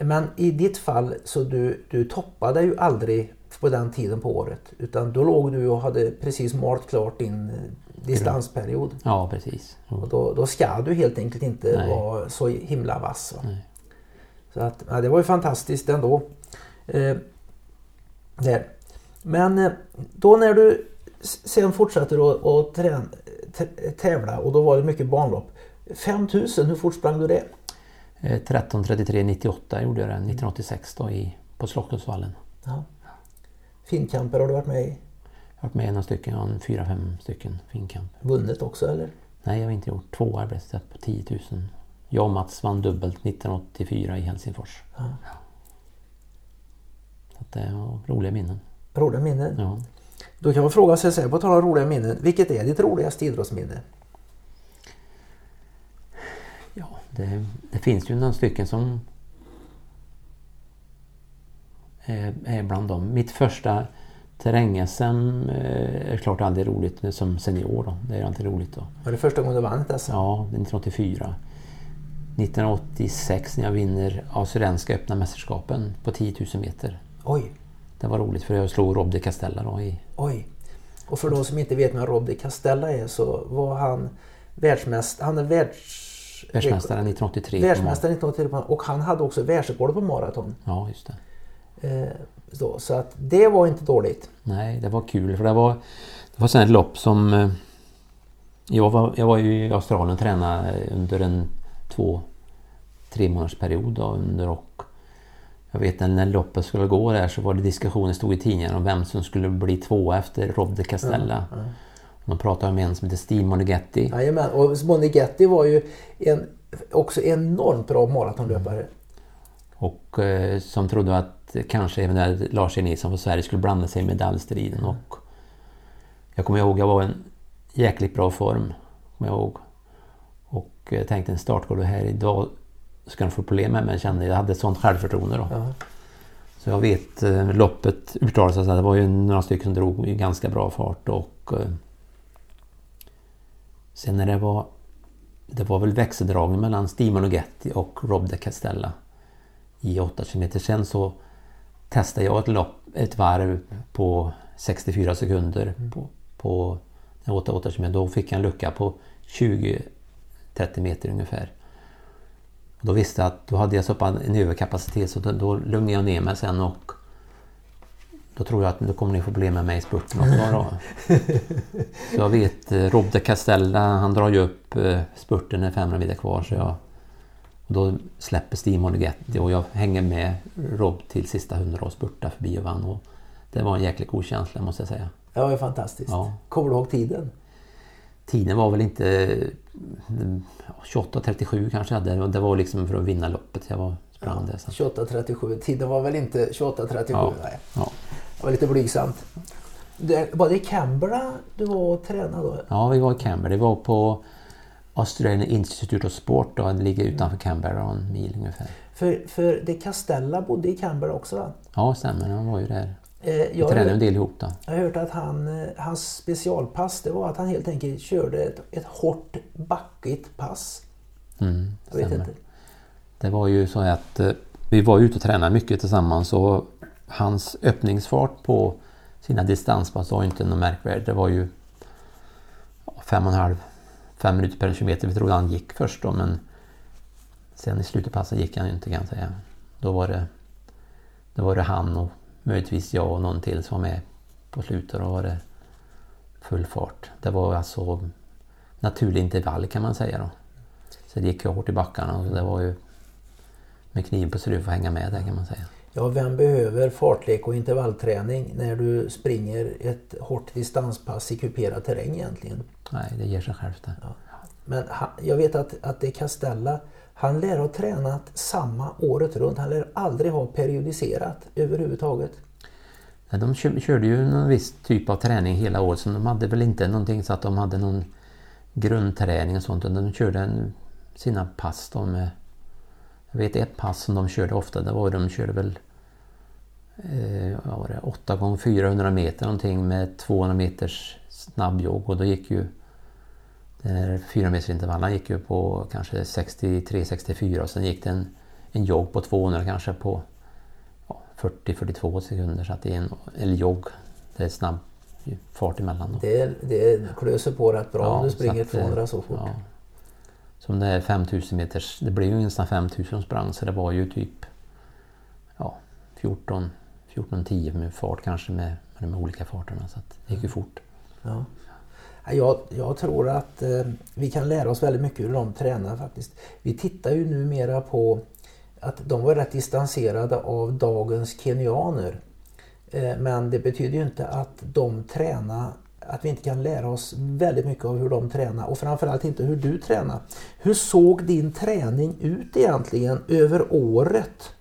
Speaker 1: men i ditt fall så du, du toppade ju aldrig på den tiden på året. Utan då låg du och hade precis malt klart din eh, distansperiod.
Speaker 2: Ja, precis. Jo.
Speaker 1: Och då, då ska du helt enkelt inte
Speaker 2: Nej.
Speaker 1: vara så himla vass. Så att, ja, det var ju fantastiskt ändå. Eh, där. Men eh, då när du sen fortsatte att tävla och då var det mycket banlopp. 5000, hur fort sprang du det?
Speaker 2: Eh, 13.33.98 gjorde jag det 1986 då i, på Slottsvallen.
Speaker 1: Ja. Finnkamper har du varit med i?
Speaker 2: Jag har varit med i några stycken, ja, fyra, fem stycken finkamp.
Speaker 1: Vunnit också eller?
Speaker 2: Nej, jag har inte gjort två arbetssätt på 10 000. Jag och Mats vann dubbelt 1984 i Helsingfors.
Speaker 1: Ja.
Speaker 2: Så det var roliga minnen.
Speaker 1: Roliga minnen.
Speaker 2: Ja.
Speaker 1: Då kan man fråga sig så här, på tal om roliga minnen. Vilket är ditt roligaste idrottsminne?
Speaker 2: Ja, det, det finns ju några stycken som är, är bland dem. Mitt första terräng-SM eh, är klart aldrig roligt som senior. Då. Det är alltid roligt. Då.
Speaker 1: Var det första gången du vann ett SM?
Speaker 2: Ja, 1984. 1986 när jag vinner Australienska öppna mästerskapen på 10 000 meter.
Speaker 1: Oj,
Speaker 2: Det var roligt för jag slog Rob de Castella då i...
Speaker 1: oj. Och för de som inte vet vem Rob de Castella är så var han världsmästare. Han är världs...
Speaker 2: Världsmästaren 1983. på
Speaker 1: Världsmästare 1983 och han hade också världsrekord på maraton.
Speaker 2: Ja, just det.
Speaker 1: Eh, så, så att det var inte dåligt.
Speaker 2: Nej, det var kul för det var, det var ett lopp som... eh, Jag var, jag var ju i Australien och tränade under en två, tre månaders period då, under och jag vet när loppet skulle gå där så var det diskussioner stod i tidningen om vem som skulle bli två efter Rob de Castella. De pratade om en som heter Steve Moneghetti.
Speaker 1: Jajamän, och Moneghetti var ju en, också enormt bra maratonlöpare.
Speaker 2: Och eh, som trodde att kanske eventuellt Lars E. Nilsson från Sverige skulle blanda sig i medaljstriden. Och jag kommer ihåg, jag var i en jäkligt bra form. Kommer jag ihåg. Och jag tänkte en startgård här idag ska de få problem med mig. Jag kände jag hade ett sånt självförtroende då.
Speaker 1: Ja.
Speaker 2: Så jag vet eh, loppet uttalade sig så att det var ju några stycken som drog i ganska bra fart och eh, sen när det var det var väl växeldragning mellan Steve Monoghetti och Rob de Castella i 8 km. Sen så testade jag ett lopp, ett varv på 64 sekunder på, på 8, 8 km. Då fick jag en lucka på 20-30 meter ungefär. Då visste jag att då hade jag så en överkapacitet så då, lugnade jag ner mig sen och då tror jag att då kommer ni få problem med mig i spurten också. Så jag vet, eh, Rob de Castella han drar ju upp eh, spurten när 500 meter kvar så jag Och då släpper Steve Oligetti och jag hänger med Rob till sista hundra och spurtar förbi och vann. Och det var en jäkligt god känsla måste jag säga.
Speaker 1: Det var fantastiskt.
Speaker 2: Ja.
Speaker 1: Kommer du ihåg tiden?
Speaker 2: Tiden var väl inte mm, 28.37 kanske jag hade. Och Det var liksom för att vinna loppet jag var sprang. Så.
Speaker 1: 28.37. Tiden var väl inte 28.37?
Speaker 2: Ja.
Speaker 1: Nej.
Speaker 2: Ja.
Speaker 1: Det var lite blygsamt. Det, var det i Canberra du var och tränade då?
Speaker 2: ja, vi var i Canberra. Det var på Australian Institute of Sport. Då. Det ligger utanför Canberra en mil ungefär.
Speaker 1: För, för det Castella bodde i Canberra också va?
Speaker 2: Ja, stämmer. Han var ju där.
Speaker 1: Eh, jag,
Speaker 2: tränade en del ihop då.
Speaker 1: jag har hört att han, eh, hans specialpass det var att han helt enkelt körde ett, ett hårt backigt pass.
Speaker 2: Mm,
Speaker 1: Jag vet
Speaker 2: stämmer.
Speaker 1: inte.
Speaker 2: Det var ju så att eh, vi var ute och tränade mycket tillsammans och hans öppningsfart på sina distanspass var inte något märkvärdigt. Det var ju fem och en halv, fem minuter per kilometer. Vi trodde han gick först då men sen i slutet passet gick han inte kan jag säga. Då var det, då var det han och möjligtvis jag och någon till som var med på slutet. Då var det full fart. Det var alltså naturlig intervall kan man säga då. Så det gick ju hårt i backarna och det var ju med kniven på strupen för att hänga med där kan man säga.
Speaker 1: Ja, vem behöver fartlek och intervallträning när du springer ett hårt distanspass i kuperad terräng egentligen?
Speaker 2: Nej, det ger sig självt det.
Speaker 1: Men han, jag vet att, att det Castella, han lär ha tränat samma året runt. Han lär aldrig ha periodiserat överhuvudtaget.
Speaker 2: De körde ju någon viss typ av träning hela året så de hade väl inte någonting så att de hade någon grundträning och sånt utan de körde en, sina pass De, jag vet ett pass som de körde ofta, det var de körde väl eh, vad var det, 8 gånger 400 meter någonting med 200 meters snabbjogg och då gick ju den här 4 meters intervallen gick ju på kanske 63-64 och sen gick det en, en jogg på 200 kanske på ja, 40-42 sekunder så att det är en, eller jogg, det är snabb fart emellan. Då.
Speaker 1: Det, det klöser på rätt bra om du
Speaker 2: så
Speaker 1: springer
Speaker 2: att, eh,
Speaker 1: 200 så fort.
Speaker 2: Ja. Som det är 5000 meters, det blev ju nästan 5000 som sprang så det var ju typ ja, 14, 14-10 med fart kanske med, med de olika farterna så att det gick ju fort.
Speaker 1: Ja. Jag, jag tror att eh, vi kan lära oss väldigt mycket hur de tränar faktiskt. Vi tittar ju numera på att de var rätt distanserade av dagens kenyaner. Eh, men det betyder ju inte att de tränar att vi inte kan lära oss väldigt mycket av hur de tränar och framförallt inte hur du tränar. Hur såg din träning ut egentligen över året?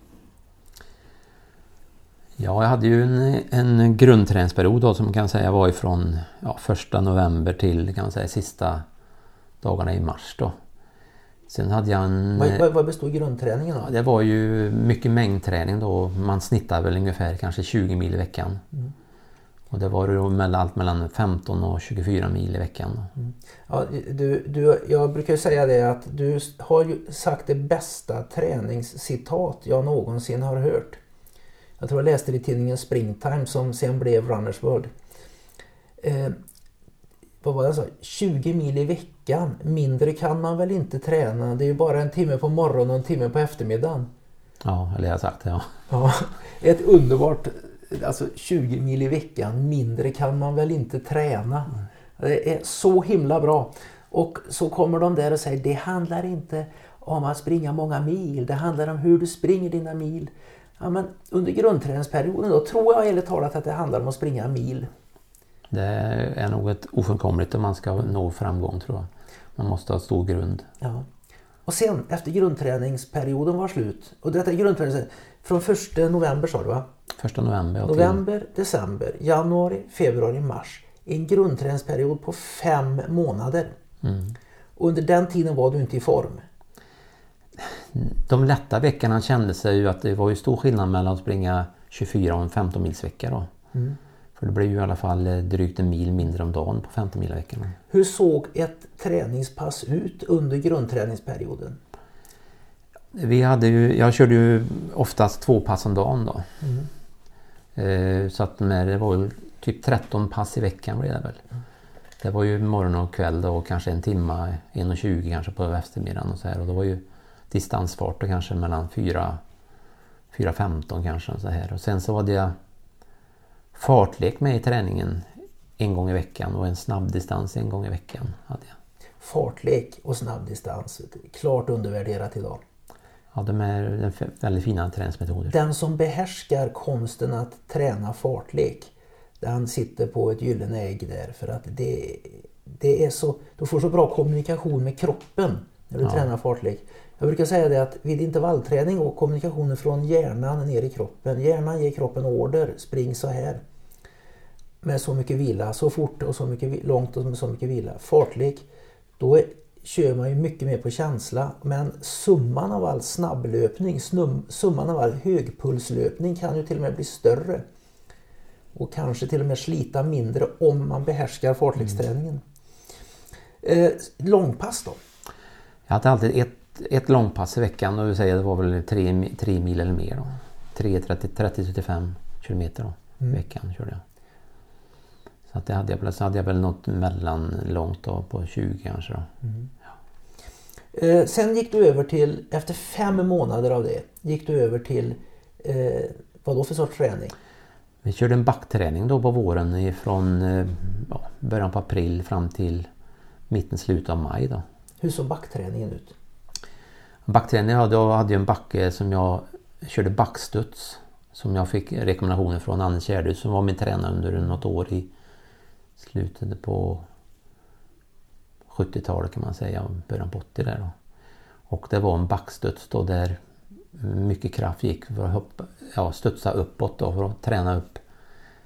Speaker 2: Ja, jag hade ju en, en grundträningsperiod då, som kan säga var ifrån ja, första november till kan man säga, sista dagarna i mars. Då. Sen hade jag en...
Speaker 1: Vad, vad, vad bestod grundträningen av?
Speaker 2: det var ju mycket mängdträning då. Man snittar väl ungefär kanske 20 mil i veckan. Och det var ju mellan, allt mellan 15 och 24 mil i veckan.
Speaker 1: Ja, du, du, jag brukar säga det att du har ju sagt det bästa träningscitat jag någonsin har hört. Jag tror jag läste det i tidningen Springtime som sen blev Runners World. Eh, vad var det jag sa? 20 mil i veckan. Mindre kan man väl inte träna? Det är ju bara en timme på morgonen och en timme på eftermiddagen.
Speaker 2: Ja, eller jag har sagt det ja.
Speaker 1: Ja, ett underbart... Alltså 20 mil i veckan. Mindre kan man väl inte träna? Det är så himla bra. Och så kommer de där och säger det handlar inte om att springa många mil. Det handlar om hur du springer dina mil. Ja, men under grundträningsperioden då tror jag ärligt talat att det handlar om att springa mil.
Speaker 2: Det är nog ett ofrånkomligt om man ska nå framgång tror jag. Man måste ha stor grund.
Speaker 1: Ja. Och sen efter grundträningsperioden var slut. Och detta är grundträning från 1 november sa du va?
Speaker 2: Första november ja,
Speaker 1: November, december, januari, februari, mars. En grundträningsperiod på fem månader.
Speaker 2: Mm.
Speaker 1: Och under den tiden var du inte i form.
Speaker 2: De lätta veckorna kände sig ju att det var ju stor skillnad mellan att springa 24 och en 15 mils vecka då.
Speaker 1: Mm.
Speaker 2: För det blev ju i alla fall eh, drygt en mil mindre om dagen på 15 mil veckorna.
Speaker 1: Hur såg ett träningspass ut under grundträningsperioden?
Speaker 2: Vi hade ju, jag körde ju oftast två pass om dagen då.
Speaker 1: Mm.
Speaker 2: Eh, så att med, det var ju typ 13 pass i veckan blev det väl. Det var ju morgon och kväll då, och kanske en timma, 1.20 kanske på eftermiddagen och så här. Och då var ju distansfarter kanske mellan 4 4.15 kanske så här. Och sen så hade jag fartlek med i träningen en gång i veckan och en snabbdistans en gång i veckan. Hade jag.
Speaker 1: Fartlek och snabbdistans. Klart undervärderat idag.
Speaker 2: Ja, de är väldigt fina träningsmetoder.
Speaker 1: Den som behärskar konsten att träna fartlek, den sitter på ett gyllene ägg där. För att det, det är så, du får så bra kommunikation med kroppen när du ja. tränar fartlek. Jag brukar säga det att vid intervallträning och kommunikationen från hjärnan ner i kroppen. Hjärnan ger kroppen order, spring så här. Med så mycket vila, så fort och så mycket långt och med så mycket vila. Fartlek, då är, kör man ju mycket mer på känsla. Men summan av all snabblöpning, snum, summan av all högpulslöpning kan ju till och med bli större. Och kanske till och med slita mindre om man behärskar fartleksträningen. Mm. Eh, långpass då?
Speaker 2: Jag hade alltid ett ett långpass i veckan och vi säger det var väl tre, tre mil eller mer. 30-35 kilometer då, mm. i veckan körde jag. Så att det hade jag, så hade jag väl något mellanlångt då, på 20 kanske. Då. Mm.
Speaker 1: Ja. Eh, sen gick du över till, efter fem månader av det, gick du över till eh, vad då för sorts träning?
Speaker 2: Vi körde en backträning då på våren ifrån eh, ja, början på april fram till mitten, slutet av maj. Då.
Speaker 1: Hur såg backträningen ut?
Speaker 2: Backträning, hade då hade jag en backe som jag körde backstuds. Som jag fick rekommendationer från Anders Gärdus som var min tränare under något år i slutet på 70-talet kan man säga, början på 80 där då. Och det var en backstuds då där mycket kraft gick för att hoppa, ja, studsa uppåt då för att träna upp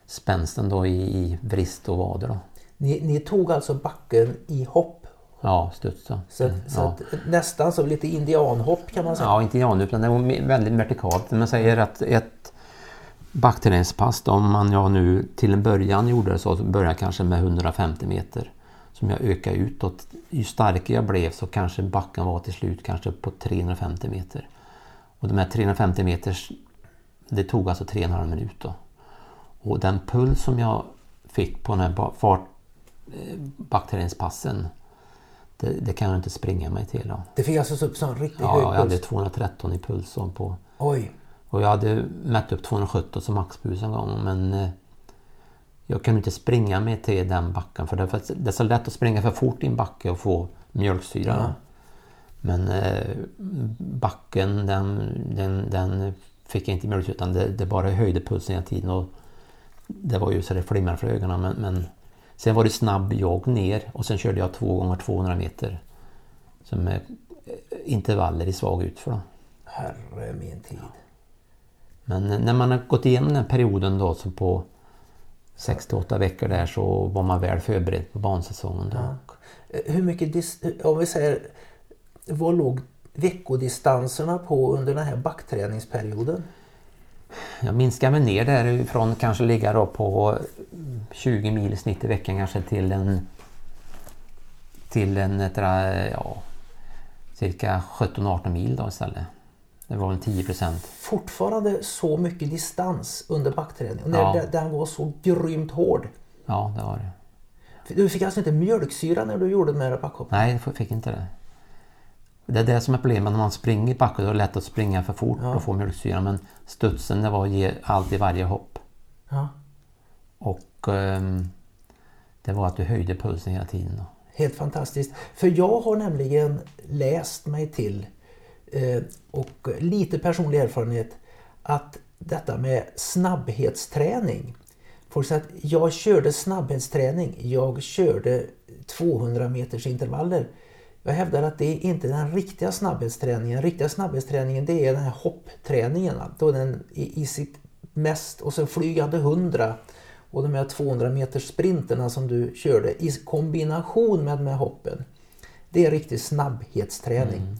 Speaker 2: spänsten då i, i vrist och vader. Då.
Speaker 1: Ni, ni tog alltså backen i hopp
Speaker 2: Ja, studsa.
Speaker 1: Så, så ja. nästan som lite indianhopp kan man säga.
Speaker 2: Ja, inte indianhopp, det var väldigt vertikalt. Man säger att ett backträningspass, om man jag nu till en början gjorde det så, började kanske med 150 meter. Som jag ökade utåt. Ju starkare jag blev så kanske backen var till slut kanske på 350 meter. Och de här 350 meters, det tog alltså 3,5 minuter. Då. Och den puls som jag fick på den här fart, eh, backträningspassen det, det, kan jag inte springa mig till. Då.
Speaker 1: Det fick alltså upp sån riktigt
Speaker 2: ja,
Speaker 1: hög puls?
Speaker 2: jag hade 213 i puls. På.
Speaker 1: Oj!
Speaker 2: Och jag hade mätt upp 217 som maxpuls en gång men eh, jag kunde inte springa mig till den backen för det, för det är så lätt att springa för fort i en backe och få mjölksyra. Ja. Men eh, backen den, den, den fick jag inte mjölksyra utan det, det bara höjde pulsen hela tiden. Och det var ju så det flimrade för ögonen men, men Sen var det snabb jogg ner och sen körde jag två gånger 200 meter. Som är intervaller i svag utför. Då.
Speaker 1: Herre min tid.
Speaker 2: Men när man har gått igenom den perioden då så på 6-8 veckor där så var man väl förberedd på bansäsongen. Då. Ja.
Speaker 1: Hur mycket, om vi säger, vad låg veckodistanserna på under den här backträningsperioden?
Speaker 2: Jag minskar väl ner därifrån, kanske ligga då på 20 mil i snitt i veckan kanske till en till en ja, cirka 17-18 mil då istället. Det var väl 10 procent.
Speaker 1: Fortfarande så mycket distans under backträningen när ja. den var så grymt hård.
Speaker 2: Ja, det var det.
Speaker 1: Du fick alltså inte mjölksyra när du gjorde de här backhoppen?
Speaker 2: Nej, jag fick inte det. Det är det som är problemet när man springer i backen. Det är lätt att springa för fort ja. och få mjölksyra. Men studsen det var att ge allt i varje hopp.
Speaker 1: Ja.
Speaker 2: Och um, det var att du höjde pulsen hela tiden. Då.
Speaker 1: Helt fantastiskt. För jag har nämligen läst mig till eh, och lite personlig erfarenhet att detta med snabbhetsträning. Folk säger att jag körde snabbhetsträning. Jag körde 200 meters intervaller. Jag hävdar att det är inte den riktiga snabbhetsträningen. Den riktiga snabbhetsträningen det är den här hoppträningen. Då den i, i sitt mest och sen flygande 100 och de här 200 meters sprinterna som du körde i kombination med de här hoppen. Det är riktig snabbhetsträning. Mm.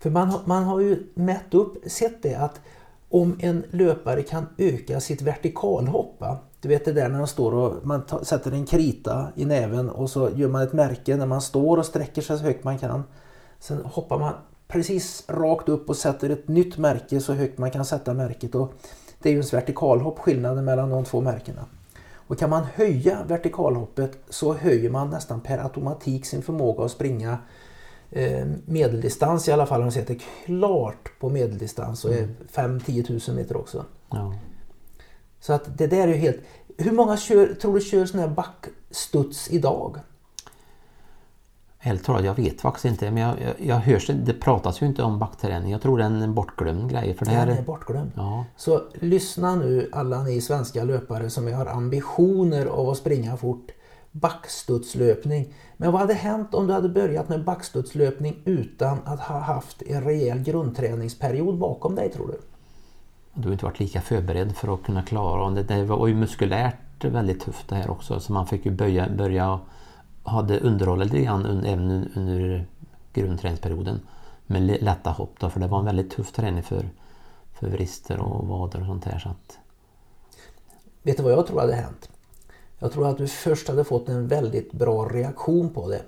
Speaker 1: För man, man har ju mätt upp, sett det att om en löpare kan öka sitt vertikalhopp. Du vet det där när man står och man sätter en krita i näven och så gör man ett märke när man står och sträcker sig så högt man kan. Sen hoppar man precis rakt upp och sätter ett nytt märke så högt man kan sätta märket. Och det är ju ens vertikalhopp skillnaden mellan de två märkena. Och kan man höja vertikalhoppet så höjer man nästan per automatik sin förmåga att springa eh, medeldistans i alla fall. Om man sätter klart på medeldistans och är 5-10 000 meter också.
Speaker 2: Ja.
Speaker 1: Så att det där är ju helt... Hur många kör, tror du kör sån här backstuds idag?
Speaker 2: Helt talat, jag vet faktiskt inte. Men jag, jag, jag hörs, det pratas ju inte om backträning. Jag tror det är en bortglömd grej. För det här
Speaker 1: Den är bortglömd.
Speaker 2: Ja,
Speaker 1: Så lyssna nu alla ni svenska löpare som har ambitioner av att springa fort. Backstudslöpning. Men vad hade hänt om du hade börjat med backstudslöpning utan att ha haft en rejäl grundträningsperiod bakom dig tror du?
Speaker 2: Du har inte varit lika förberedd för att kunna klara det. Det var ju muskulärt väldigt tufft det här också. Så man fick ju börja, börja hade underhållet lite grann även under grundträningsperioden med lätta hopp. Då, för det var en väldigt tuff träning för, för vrister och vader och sånt här. Så att,
Speaker 1: Vet du vad jag tror hade hänt? Jag tror att du först hade fått en väldigt bra reaktion på det.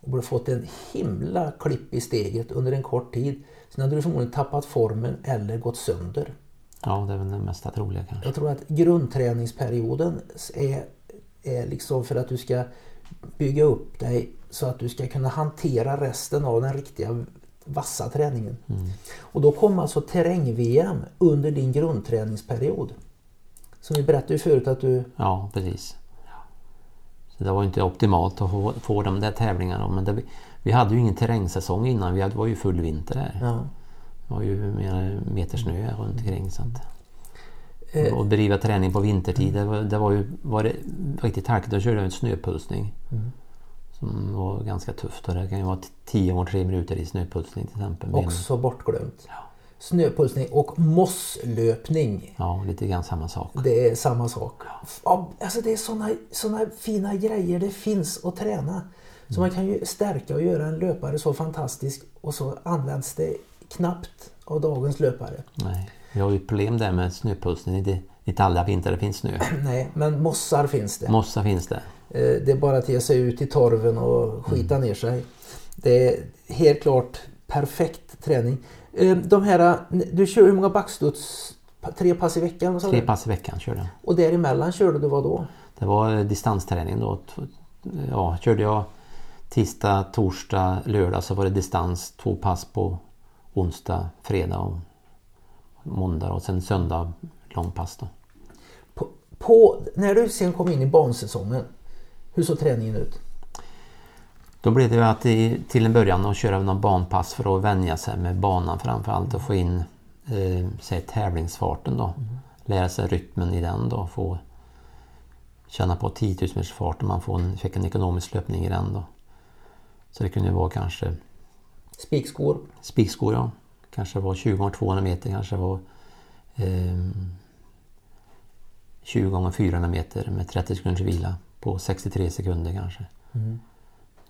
Speaker 1: Och borde fått en himla klipp i steget under en kort tid. Sen hade du förmodligen tappat formen eller gått sönder
Speaker 2: ja, det är väl det mesta troliga kanske.
Speaker 1: Jag tror att grundträningsperioden är, är liksom för att du ska bygga upp dig så att du ska kunna hantera resten av den riktiga vassa träningen. Och då kommer alltså terräng-VM under din grundträningsperiod. Som vi berättade ju förut att du...
Speaker 2: Ja, precis. Så det var inte optimalt att få, få de där tävlingarna. Men det, vi hade ju ingen terrängsäsong innan. Vi hade, var ju full vinter där.
Speaker 1: Ja.
Speaker 2: Det var ju mer meter snö runt omkring. Så att,
Speaker 1: Eh,
Speaker 2: och bedriva träning på vintertid, det var, det var ju var det riktigt halkigt. Då körde jag en snöpulsning. Som var ganska tufft. Och det kan ju vara 10 gånger 3 minuter i snöpulsning till exempel.
Speaker 1: Också bortglömt. Snöpulsning och mosslöpning.
Speaker 2: Ja, lite grann samma sak.
Speaker 1: Det är samma sak. Ja, Alltså det är såna, såna fina grejer det finns att träna. Så man kan ju stärka och göra en löpare så fantastisk och så används det knappt av dagens löpare.
Speaker 2: Nej. Vi har ju problem där med snöpulsning. Det inte alla vintrar det finns snö. <clears throat>
Speaker 1: Nej, men mossar finns det.
Speaker 2: Mossa finns det.
Speaker 1: Eh, Det är bara att ge sig ut i torven och skita ner sig. Det är helt klart perfekt träning. Eh, De här, du kör hur många backstuds? Tre pass i veckan?
Speaker 2: Tre pass i veckan körde jag.
Speaker 1: Och däremellan körde du vad då?
Speaker 2: Det var eh, distansträning då. Ja, körde jag tisdag, torsdag, lördag så var det distans. Två pass på onsdag, fredag och måndag och sen söndag långpass.
Speaker 1: På, på, när du sen kom in i bansäsongen, hur såg träningen ut?
Speaker 2: Då blev det att i, till en början att köra någon banpass för att vänja sig med banan framförallt och få in eh, säg, tävlingsfarten då. Lära sig rytmen i den då. Få känna på 10 000 meters fart och man får en, fick en ekonomisk löpning i den då. Så det kunde vara kanske
Speaker 1: Spikskor?
Speaker 2: spikskor ja. Kanske var 20 gånger 200 meter, kanske var eh, 20 gånger 400 meter med 30 sekunders vila på 63 sekunder kanske.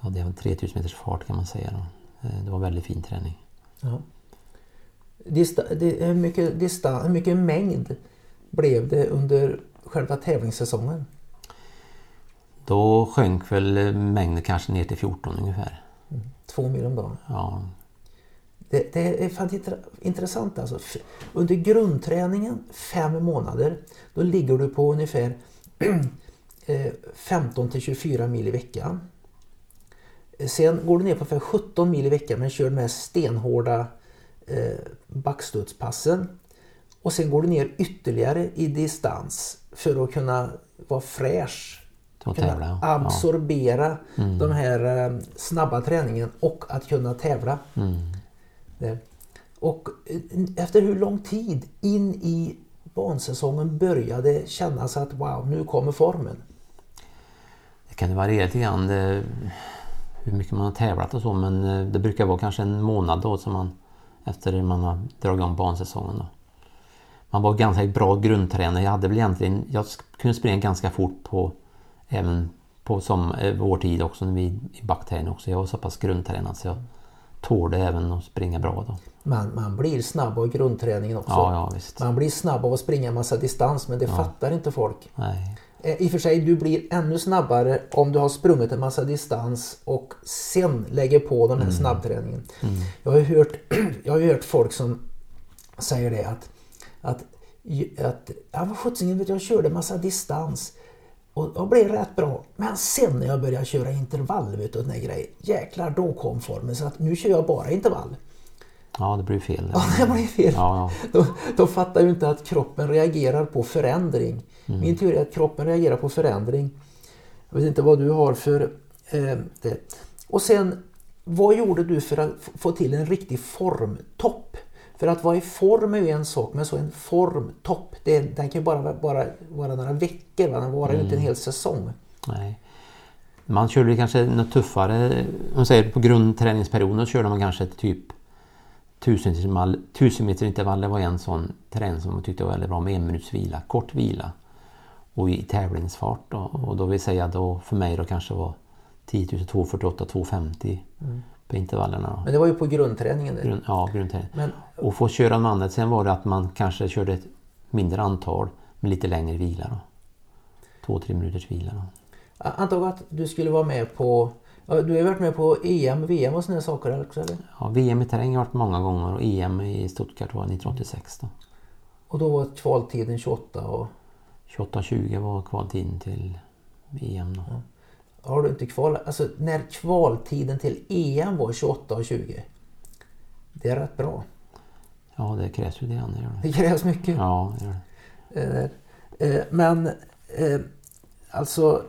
Speaker 2: Ja, det var 3000 meters fart kan man säga. Då. Eh, Det var väldigt fin träning.
Speaker 1: Ja. Dista, det, hur, mycket distan, hur mycket mängd blev det under själva tävlingssäsongen?
Speaker 2: Då sjönk väl eh, mängden kanske ner till 14 ungefär.
Speaker 1: Två mil om dagen.
Speaker 2: Ja,
Speaker 1: Det, det är fan intre- intressant alltså. Under grundträningen, fem månader, då ligger du på ungefär <clears throat> eh, 15 till 24 mil i veckan. Eh, Sen går du ner på ungefär 17 mil i veckan men kör med stenhårda eh, backstudspassen. Och sen går du ner ytterligare i distans för att kunna vara fräsch.
Speaker 2: Att
Speaker 1: Kunna
Speaker 2: tävla, ja. Mm.
Speaker 1: absorbera de här eh, snabba träningen och att kunna tävla.
Speaker 2: mm.
Speaker 1: Och eh, efter hur lång tid in i bansäsongen började kännas att wow, nu kommer formen?
Speaker 2: Det kan variera lite grann det, hur mycket man har tävlat och så men eh, det brukar vara kanske en månad då som man efter man har dragit igång bansäsongen. Då. Man var ganska bra grundtränare. Jag hade väl egentligen, jag kunde springa ganska fort på även på som, eh, vår tid också när vi i backträning också. Jag var så pass grundtränad så jag tålde även att springa bra då.
Speaker 1: Man, man blir snabb av grundträningen också.
Speaker 2: Ja, ja visst.
Speaker 1: Man blir snabb av att springa en massa distans men det fattar inte folk.
Speaker 2: Nej.
Speaker 1: Eh, I och för sig, du blir ännu snabbare om du har sprungit en massa distans och sen lägger på den här snabbträningen. Jag, har hört, <clears throat> jag har hört folk som säger det att, att, att ja, vad sjuttsingen jag körde en massa distans och jag blev rätt bra. Men sen när jag började köra intervall, vet du, den grejen, jäklar då kom formen. Så att nu kör jag bara intervall.
Speaker 2: Ja, det blir fel.
Speaker 1: Ja, det blir fel.
Speaker 2: Ja,
Speaker 1: De, de fattar ju inte att kroppen reagerar på förändring.
Speaker 2: Mm.
Speaker 1: Min teori är att kroppen reagerar på förändring. Jag vet inte vad du har för... Eh, det. Och sen, vad gjorde du för att få till en riktig formtopp? För att vara i form är ju en sak, men så en formtopp, den kan ju bara, bara vara några veckor, va? den varar ju inte en hel säsong.
Speaker 2: Nej. Man körde kanske något tuffare, man säger på grundträningsperioden körde man kanske typ 1000 meter intervaller var en sån träning som man tyckte var väldigt bra med en minuts vila, kort vila. Och i tävlingsfart då, och då vill säga då för mig då kanske var 10 000, 248, 250 på intervallerna.
Speaker 1: Men det var ju på grundträningen.
Speaker 2: Grund, ja, grundträning.
Speaker 1: Men,
Speaker 2: Och få köra annat. Sen var det att man kanske körde ett mindre antal med lite längre vila. Då. Två, tre minuters vila. Då.
Speaker 1: antag att du skulle vara med på, ja, du har varit med på EM, VM och sådana saker också eller?
Speaker 2: Ja, VM i terräng har jag varit många gånger och EM i Stuttgart var 1986. Då.
Speaker 1: Och då var kvaltiden 28 och
Speaker 2: 28-20 var kvaltiden till EM. Då.
Speaker 1: Har du inte kval, alltså när kvaltiden till EM var 28 och 20. Det är rätt bra.
Speaker 2: Ja, det krävs ju det. Gör det.
Speaker 1: Det krävs mycket.
Speaker 2: Ja, det gör det.
Speaker 1: Eh, eh, Men eh, alltså,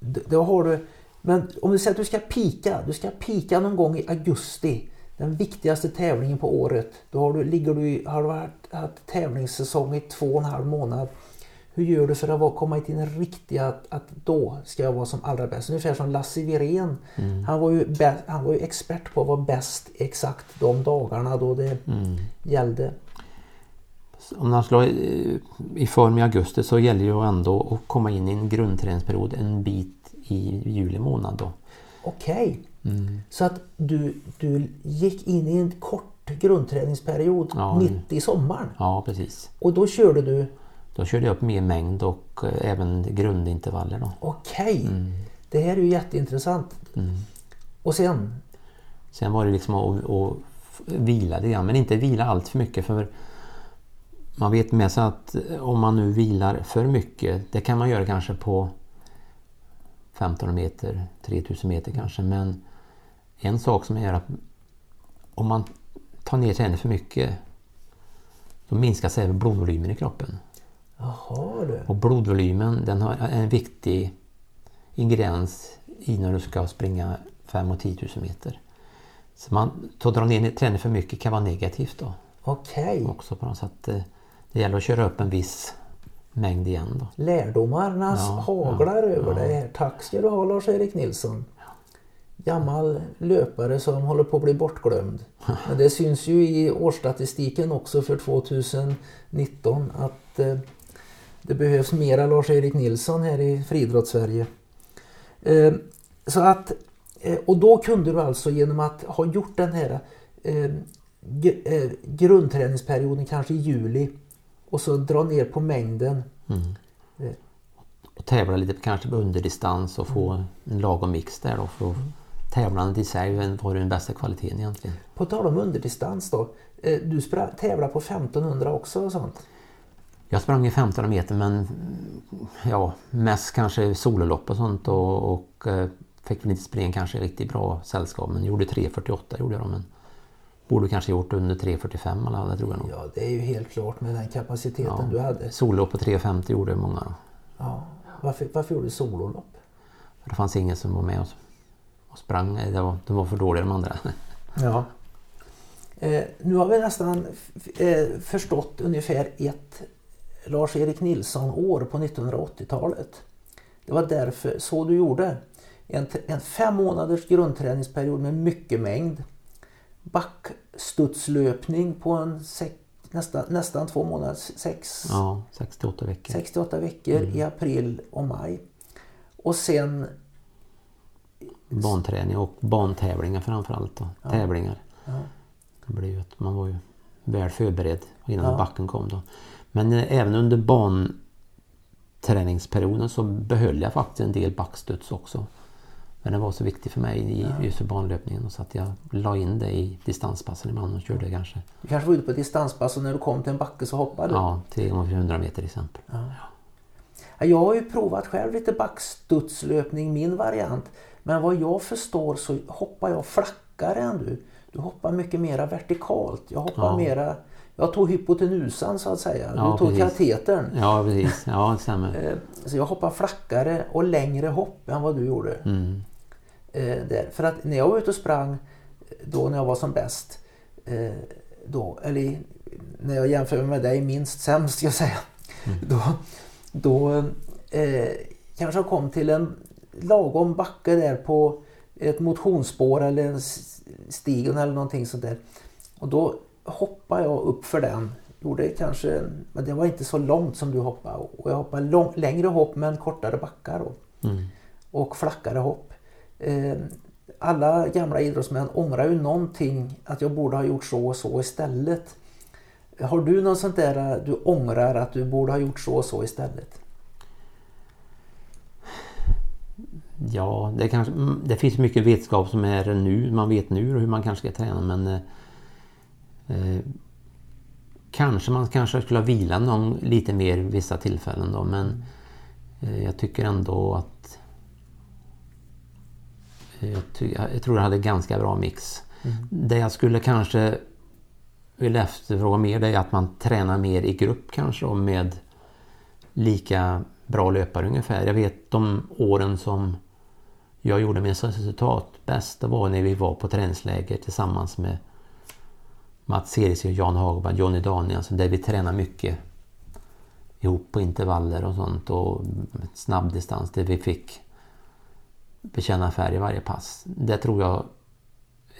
Speaker 1: då har du... Men om du säger att du ska pika, du ska pika någon gång i augusti. Den viktigaste tävlingen på året. Då har du, ligger du har du varit, haft tävlingssäsong i två och en halv månad. Hur gör du för att vara- komma till den riktiga, att, att då ska jag vara som allra bäst? Ungefär som Lasse Wirén. Han, var ju bä, han var ju expert på att vara bäst exakt de dagarna då det gällde.
Speaker 2: Om man slår i i form i augusti så gäller det ju ändå att komma in i en grundträningsperiod en bit i juli månad. Då.
Speaker 1: Okej. Så att du, du gick in i en kort grundträningsperiod
Speaker 2: Ja,
Speaker 1: mitt i sommaren.
Speaker 2: Ja, precis.
Speaker 1: Och då körde du,
Speaker 2: Då körde jag upp mer mängd och eh, även grundintervaller. Då.
Speaker 1: okej, det här är ju jätteintressant. Och sen,
Speaker 2: Sen var det liksom att, att vila lite grann, men inte vila allt för mycket. För man vet med sig att om man nu vilar för mycket, det kan man göra kanske på 1500 meter, 3000 meter kanske. Men en sak som är att om man tar ner träningen för mycket då minskas även blodvolymen i kroppen.
Speaker 1: Jaha du.
Speaker 2: Och blodvolymen den har en viktig ingrediens i när du ska springa 5 och 10 000 meter. Så man att dra ner träning för mycket kan vara negativt då.
Speaker 1: Okej,
Speaker 2: Också på något sätt. eh, Det gäller att köra upp en viss mängd igen då.
Speaker 1: lärdomarnas
Speaker 2: Ja,
Speaker 1: haglar över det här. Tack ska du ha Lars-Erik Nilsson. Gammal löpare som håller på att bli bortglömd. <laughs> Men det syns ju i årsstatistiken också för 2019 att eh, det behövs mera Lars-Erik Nilsson här i friidrotts-Sverige. Eh, så att, eh, och då kunde du alltså genom att ha gjort den här eh, gr- grundträningsperioden kanske i juli och så dra ner på mängden.
Speaker 2: Och tävla lite kanske på underdistans och få en lagom mix där då. För att tävlandet i sig var den bästa kvaliteten egentligen.
Speaker 1: På tal om underdistans då. Du tävlar på 1500 också och sånt.
Speaker 2: Jag sprang i 1500 meter men ja, mest kanske sololopp och sånt och, och eh, fick väl inte springa kanske i riktigt bra sällskap men gjorde 3.48 gjorde jag då, men borde kanske gjort under 3.45 eller det tror jag nog.
Speaker 1: Ja, det är ju helt klart med den kapaciteten
Speaker 2: Ja.
Speaker 1: du hade.
Speaker 2: Sololopp på 3.50 gjorde många då.
Speaker 1: Ja. Varför, varför gjorde du sololopp?
Speaker 2: För det fanns ingen som var med och, och sprang, det var, de var för dåliga de andra. <laughs>
Speaker 1: Ja. Eh, nu har vi nästan eh, förstått ungefär ett Lars-Erik Nilsson-år på 1980-talet. Det var därför så du gjorde. En, en fem månaders grundträningsperiod med mycket mängd. Backstudslöpning på en sex, nästan, nästan två månader, sex,
Speaker 2: Ja, 68 veckor.
Speaker 1: 68 veckor i april och maj. Och sen
Speaker 2: Banträning och bantävlingar framförallt. Då. Tävlingar.
Speaker 1: Ja.
Speaker 2: Det blev ju att man var ju väl förberedd innan
Speaker 1: Ja.
Speaker 2: backen kom. Då. Men eh, även under banträningsperioden så behöll jag faktiskt en del backstuds också. Men det var så viktigt för mig i just för banlöpningen så att jag la in det i distanspassen ibland och körde kanske
Speaker 1: du kanske var ute på distanspass och när du kom till en backe så hoppade du.
Speaker 2: ja, 3 gånger 100 meter till exempel.
Speaker 1: Ja, Jag har ju provat själv lite backstudslöpning, min variant. Men vad jag förstår så hoppar jag flackare än du. Du hoppar mycket mera vertikalt. Jag hoppar mera... Jag tog hypotenusan så att säga.
Speaker 2: Ja,
Speaker 1: du tog
Speaker 2: precis.
Speaker 1: katetern.
Speaker 2: Ja precis, ja stämmer. <laughs>
Speaker 1: Eh, Så jag hoppar flackare och längre hopp än vad du gjorde.
Speaker 2: Mm.
Speaker 1: Eh, där. För att när jag var ute och sprang då när jag var som bäst eh, då, eller när jag jämför med dig minst sämst ska jag säga. Mm. Då, då eh, kanske jag kom till en lagom backe där på ett motionsspår eller en stigen eller någonting sånt där. Och då hoppade jag upp för den. Gjorde kanske, men det var inte så långt som du hoppade. Och jag hoppade lång, längre hopp men kortare backar. Mm. Och flackare hopp. Eh, alla gamla idrottsmän ångrar ju någonting att jag borde ha gjort så och så istället. Har du något sånt där du ångrar att du borde ha gjort så och så istället?
Speaker 2: Ja, det, kanske, mm, det finns mycket vetskap som är nu. Man vet nu hur man kanske ska träna men eh, Kanske man kanske skulle ha vilat någon, lite mer vissa tillfällen då men eh, jag tycker ändå att eh, jag, ty, jag, tror jag hade ganska bra mix. Mm. Det jag skulle kanske vilja efterfråga mer det är att man tränar mer i grupp kanske och med lika bra löpare ungefär. Jag vet de åren som jag gjorde min resultat bäst, det var när vi var på träningsläger tillsammans med Mats Eriksson, Jan Hagberg, Jonny Danielsson där vi tränar mycket ihop på intervaller och sånt och snabbdistans där vi fick bekänna färg i varje pass. Det tror jag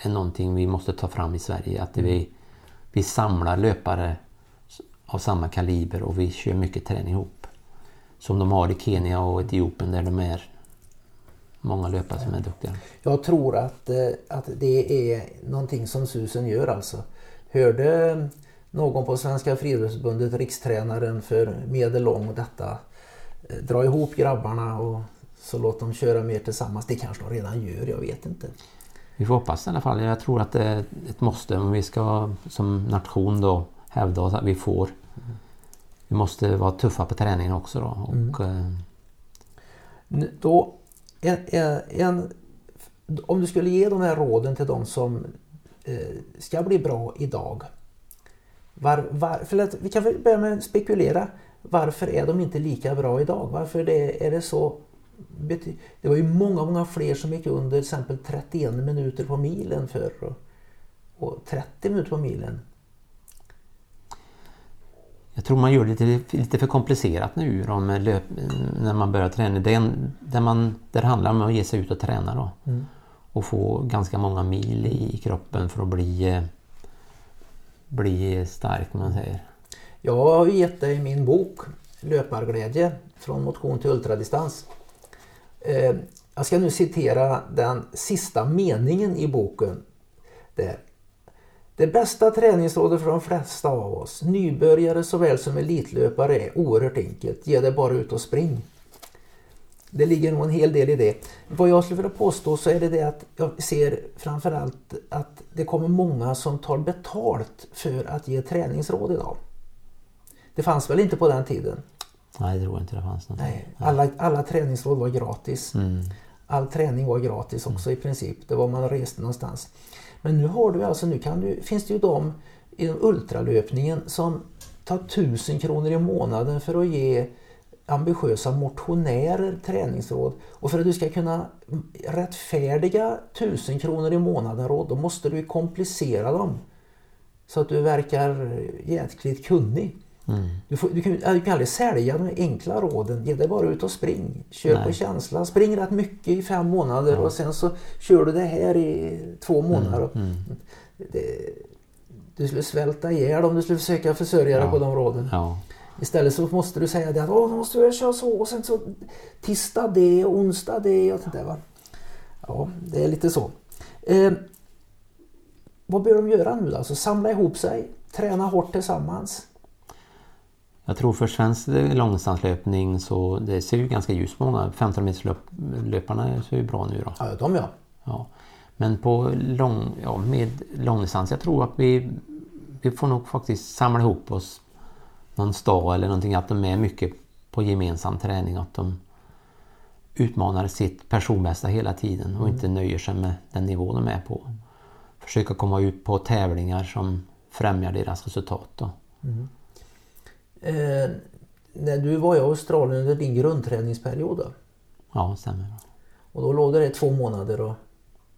Speaker 2: är någonting vi måste ta fram i Sverige. Att vi, vi samlar löpare av samma kaliber och vi kör mycket träning ihop. Som de har i Kenya och Etiopien där de är många löpare som är duktiga.
Speaker 1: Jag tror att, eh, att det är någonting som Susen gör alltså. Hörde någon på Svenska Friidrottsförbundet, rikstränaren för medellång detta, eh, dra ihop grabbarna och så låt dem köra mer tillsammans. Det kanske de redan gör, jag vet inte.
Speaker 2: Vi får hoppas i alla fall. Jag tror att det är ett måste om vi ska som nation då hävda oss att vi får. Mm. Vi måste vara tuffa på träningen också då. Och, mm.
Speaker 1: eh... Då en, en, en, om du skulle ge de här råden till de som ska bli bra idag. Var, var, för att, vi kan börja med att spekulera. Varför är de inte lika bra idag? Varför det, är det så? Det var ju många, många fler som gick under till exempel 31 minuter på milen förr. Och, och 30 minuter på milen.
Speaker 2: Jag tror man gör det lite, lite för komplicerat nu då, löp, när man börjar träna. Det, en, där, man, där handlar om att ge sig ut och träna då. Mm. Och få ganska många mil i kroppen för att bli, bli stark man säger.
Speaker 1: Jag har gett dig min bok Löparglädje från motion till ultradistans. Eh, jag ska nu citera den sista meningen i boken. Där. Det bästa träningsrådet för de flesta av oss, nybörjare såväl som elitlöpare, är oerhört enkelt. Ge dig bara ut och spring. Det ligger nog en hel del i det. Vad jag skulle vilja påstå så är det det att jag ser framförallt att det kommer många som tar betalt för att ge träningsråd idag. Det fanns väl inte på den tiden?
Speaker 2: Nej, det tror inte det fanns. Något.
Speaker 1: Nej, alla, alla träningsråd var gratis. Mm. All träning var gratis också mm. i princip. Det var man reste någonstans. Men nu har du alltså, nu kan du, finns det ju de inom ultralöpningen som tar tusen kronor i månaden för att ge ambitiösa motionärer träningsråd. Och för att du ska kunna rättfärdiga tusen kronor i månaden råd, då måste du komplicera dem. Så att du verkar jäkligt kunnig. Mm. Du, får, du, kan, du kan aldrig sälja de enkla råden. Ge dig bara ut och spring. Kör Nej. på känsla. Spring rätt mycket i fem månader ja. och sen så kör du det här i två månader. Mm. Mm. Det, du skulle svälta ihjäl om du skulle försöka försörja dig ja. på de råden. Ja. Istället så måste du säga det att Åh, måste jag köra så och sen så tisdag det, onsdag det och sånt där. Va? Ja, det är lite så. Eh, vad bör de göra nu då? Alltså samla ihop sig, träna hårt tillsammans.
Speaker 2: Jag tror för svensk långdistanslöpning så det ser ju ganska ljust på många. 15 meterslöparna ser ju bra nu då.
Speaker 1: Ja, de ja.
Speaker 2: ja. Men på lång, ja, med långdistans, jag tror att vi, vi får nog faktiskt samla ihop oss någon stad eller någonting. Att de är mycket på gemensam träning. Att de utmanar sitt personbästa hela tiden och mm. inte nöjer sig med den nivå de är på. Försöka komma ut på tävlingar som främjar deras resultat. Då. Mm.
Speaker 1: Eh, när du var i Australien under din grundträningsperiod då?
Speaker 2: Ja, stämmer.
Speaker 1: Och då låg det två månader och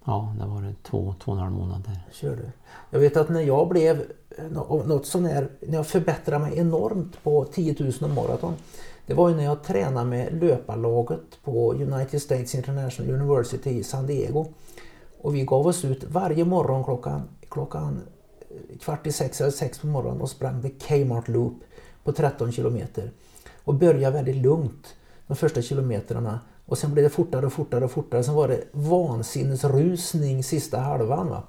Speaker 2: Ja, det var det två, två och en halv månad där.
Speaker 1: körde. Jag vet att när jag blev något sån här, när jag förbättrade mig enormt på 10 000 och maraton. Det var ju när jag tränade med löparlaget på United States International University i San Diego. Och vi gav oss ut varje morgon klockan, klockan eh, kvart i sex eller sex på morgonen och sprang the Kmart Loop på 13 kilometer. Och började väldigt lugnt de första kilometrarna. Och sen blev det fortare och fortare och fortare. Sen var det vansinnesrusning sista halvan. Va?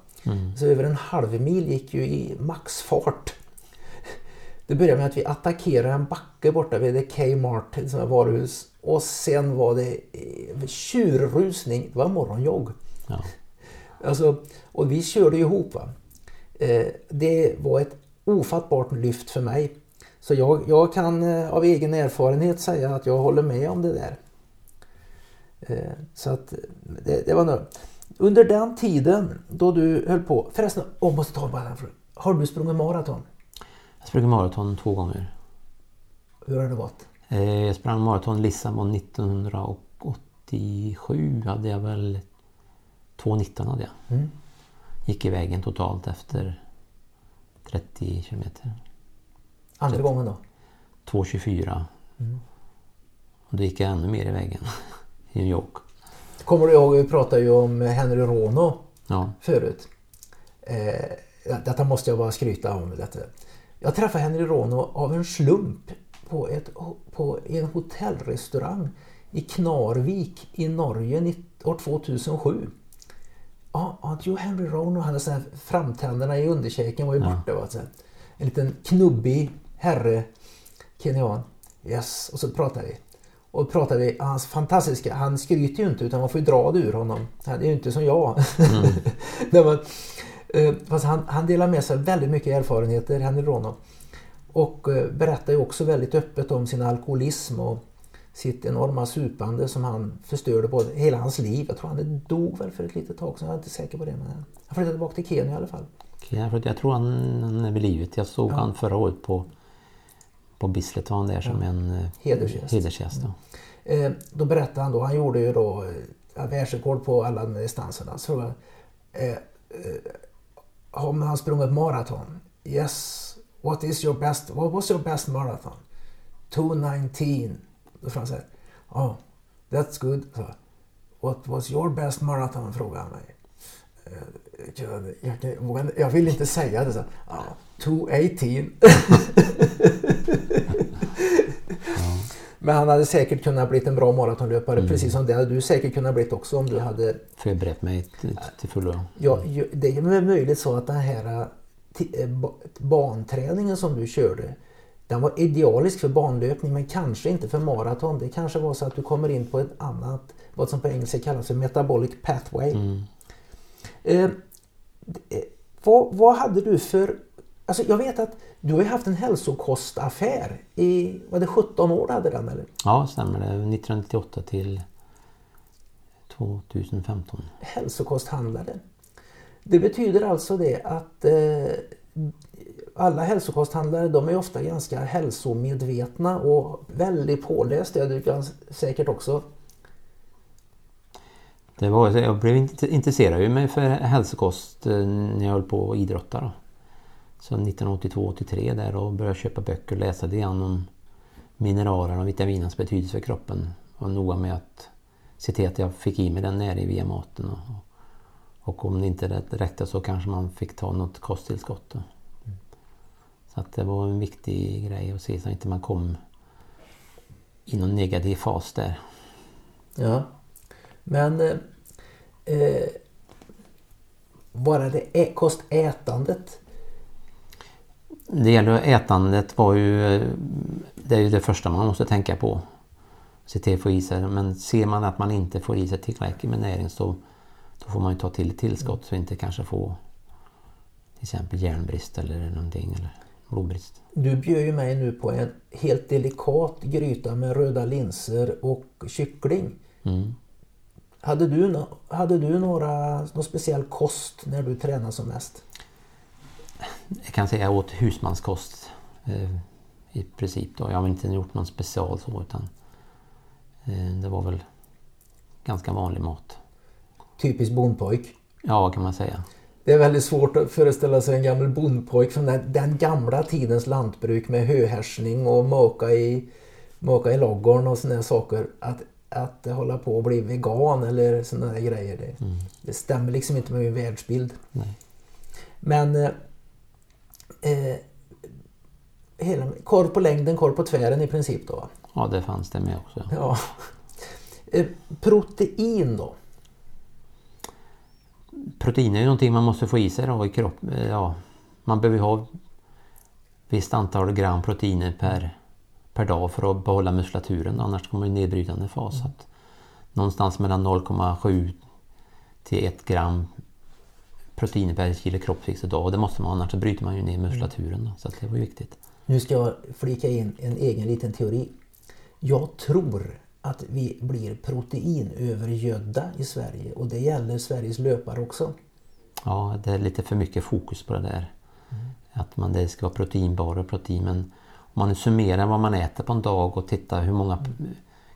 Speaker 1: Så över en halv mil gick ju i maxfart. Det började med att vi attackerade en backe borta vid Kmart, ett sånt varuhus. Och sen var det eh, tjurrusning. Det var morgonjogg.
Speaker 2: Ja.
Speaker 1: Alltså, och vi körde ihop. Va? Eh, det var ett ofattbart lyft för mig. Så jag, jag kan eh, av egen erfarenhet säga att jag håller med om det där. Eh, så att det, det var nöjd. Under den tiden då du höll på, förresten, jag måste ta bara den frågan. Har du sprungit maraton?
Speaker 2: Jag sprang maraton två gånger.
Speaker 1: Hur har det gått?
Speaker 2: Eh, Jag sprang maraton Lissabon 1987 hade jag väl 2.19 hade jag.
Speaker 1: Mm.
Speaker 2: Gick i vägen totalt efter 30 kilometer.
Speaker 1: Andra gången då?
Speaker 2: 2.24. Och då gick jag ännu mer i vägen <laughs> i New York.
Speaker 1: Kommer du ihåg, vi pratade ju om Henry Rono
Speaker 2: Ja,
Speaker 1: förut. Eh, detta måste jag bara skryta om. Detta. Jag träffade Henry Rono av en slump på, ett, på en hotellrestaurang i Knarvik i Norge år 2007. Ja, ja, jo, Henry Rono, hade såna här framtänderna i underkäken var ju borta. Va? Så här. En liten knubbig herre, kenyan. Yes, och så pratade vi. Och pratade vi, hans fantastiska, han skryter ju inte utan man får ju dra det ur honom. Han är ju inte som jag. <laughs> Nej, men, eh, han, han delar med sig väldigt mycket erfarenheter, Henry Rono. Och eh, berättar ju också väldigt öppet om sin alkoholism och sitt enorma supande som han förstörde både hela hans liv. Jag tror han dog väl för ett litet tag sedan, jag är inte säker på det. Men han flyttade tillbaka till Kenya i alla fall.
Speaker 2: jag tror- han, är vid livet. Jag såg han förra året på, på han där som en eh,
Speaker 1: Hedersgäst.
Speaker 2: hedersgäst ja.
Speaker 1: Eh, då berättade han då, han gjorde ju då eh, världsrekord på alla distanserna. Så frågade eh, eh, har han sprungit maraton? Yes. What is your best, what was your best marathon? 2.19. Då frågade han här, oh, that's good. Så, What was your best marathon? frågade han mig. Eh, Jag, jag, jag vill inte säga det. Så, ah, 2.18. <laughs> Men han hade säkert kunnat bli en bra maratonlöpare precis som det hade du säkert kunnat bli också om du hade...
Speaker 2: Förberett mig till, fullo.
Speaker 1: Ja, det är möjligt så att den här eh, eh, ba- banträningen som du körde den var idealisk för banlöpning men kanske inte för maraton. Det kanske var så att du kommer in på ett annat, vad som på engelska kallas för metabolic pathway.
Speaker 2: Mm.
Speaker 1: Eh, eh, vad, vad hade du för... Alltså jag vet att du har haft en hälsokostaffär i, var det 17 år hade den eller?
Speaker 2: Ja, stämmer det. 1998 till 2015.
Speaker 1: hälsokosthandlare. Det betyder alltså det att eh, alla hälsokosthandlare de är ofta ganska hälsomedvetna och väldigt pålästa. Du kan säkert också.
Speaker 2: Det var, jag blev int- intresserad mig för hälsokost eh, när jag höll på att idrotta sen Så 1982-83 där och började köpa böcker och läsa lite grann om mineralerna och vitaminernas betydelse för kroppen. Och noga med att se till att jag fick i mig den näring via maten. Och, och om det inte räckte så kanske man fick ta något kosttillskott. Då. Så att det var en viktig grej att se så att inte man kom i någon negativ fas där.
Speaker 1: Ja. Men eh, eh, bara det kostätandet.
Speaker 2: Det gäller ätandet var ju, det är ju det första man måste tänka på. Se till att få i sig Men ser man att man inte får i sig tillräckligt med näring så då får man ju ta till ett tillskott så inte kanske få till exempel järnbrist eller någonting eller blodbrist.
Speaker 1: Du bjöd ju mig nu på en helt delikat gryta med röda linser och kyckling.
Speaker 2: Mm.
Speaker 1: Hade du, hade du några, någon speciell kost när du tränade som mest?
Speaker 2: Jag kan säga åt husmanskost eh, i princip. Då. Jag har inte gjort någon special så utan eh, det var väl ganska vanlig mat.
Speaker 1: Typisk bondpojk.
Speaker 2: Ja, kan man säga.
Speaker 1: Det är väldigt svårt att föreställa sig en gammal bondpojk från den, den gamla tidens lantbruk med höhärsning och maka i, maka i loggorn och sådana saker. Att, att hålla på att bli vegan eller sådana där grejer. Det,
Speaker 2: Mm.
Speaker 1: det stämmer liksom inte med min världsbild.
Speaker 2: Nej.
Speaker 1: Men eh, eh, hela, korv på längden, korv på tvären i princip då.
Speaker 2: Ja, det fanns det med också.
Speaker 1: Ja. Eh, protein då?
Speaker 2: Protein är ju någonting man måste få i sig då i kroppen. Ja, man behöver ha visst antal gram proteiner per, per dag för att behålla muskulaturen. Annars kommer man i nedbrytande fas. Att någonstans mellan 0,7 till 1 gram proteiner per kilo kroppsvikt idag. Och det måste man annars så bryter man ju ner muskulaturen. Då, så det var ju viktigt.
Speaker 1: Nu ska jag flika in en egen liten teori. Jag tror att vi blir proteinövergödda i Sverige och det gäller Sveriges löpare också.
Speaker 2: Ja, det är lite för mycket fokus på det där. Att man, det ska vara proteinbar och protein. Men om man summerar vad man äter på en dag och tittar hur många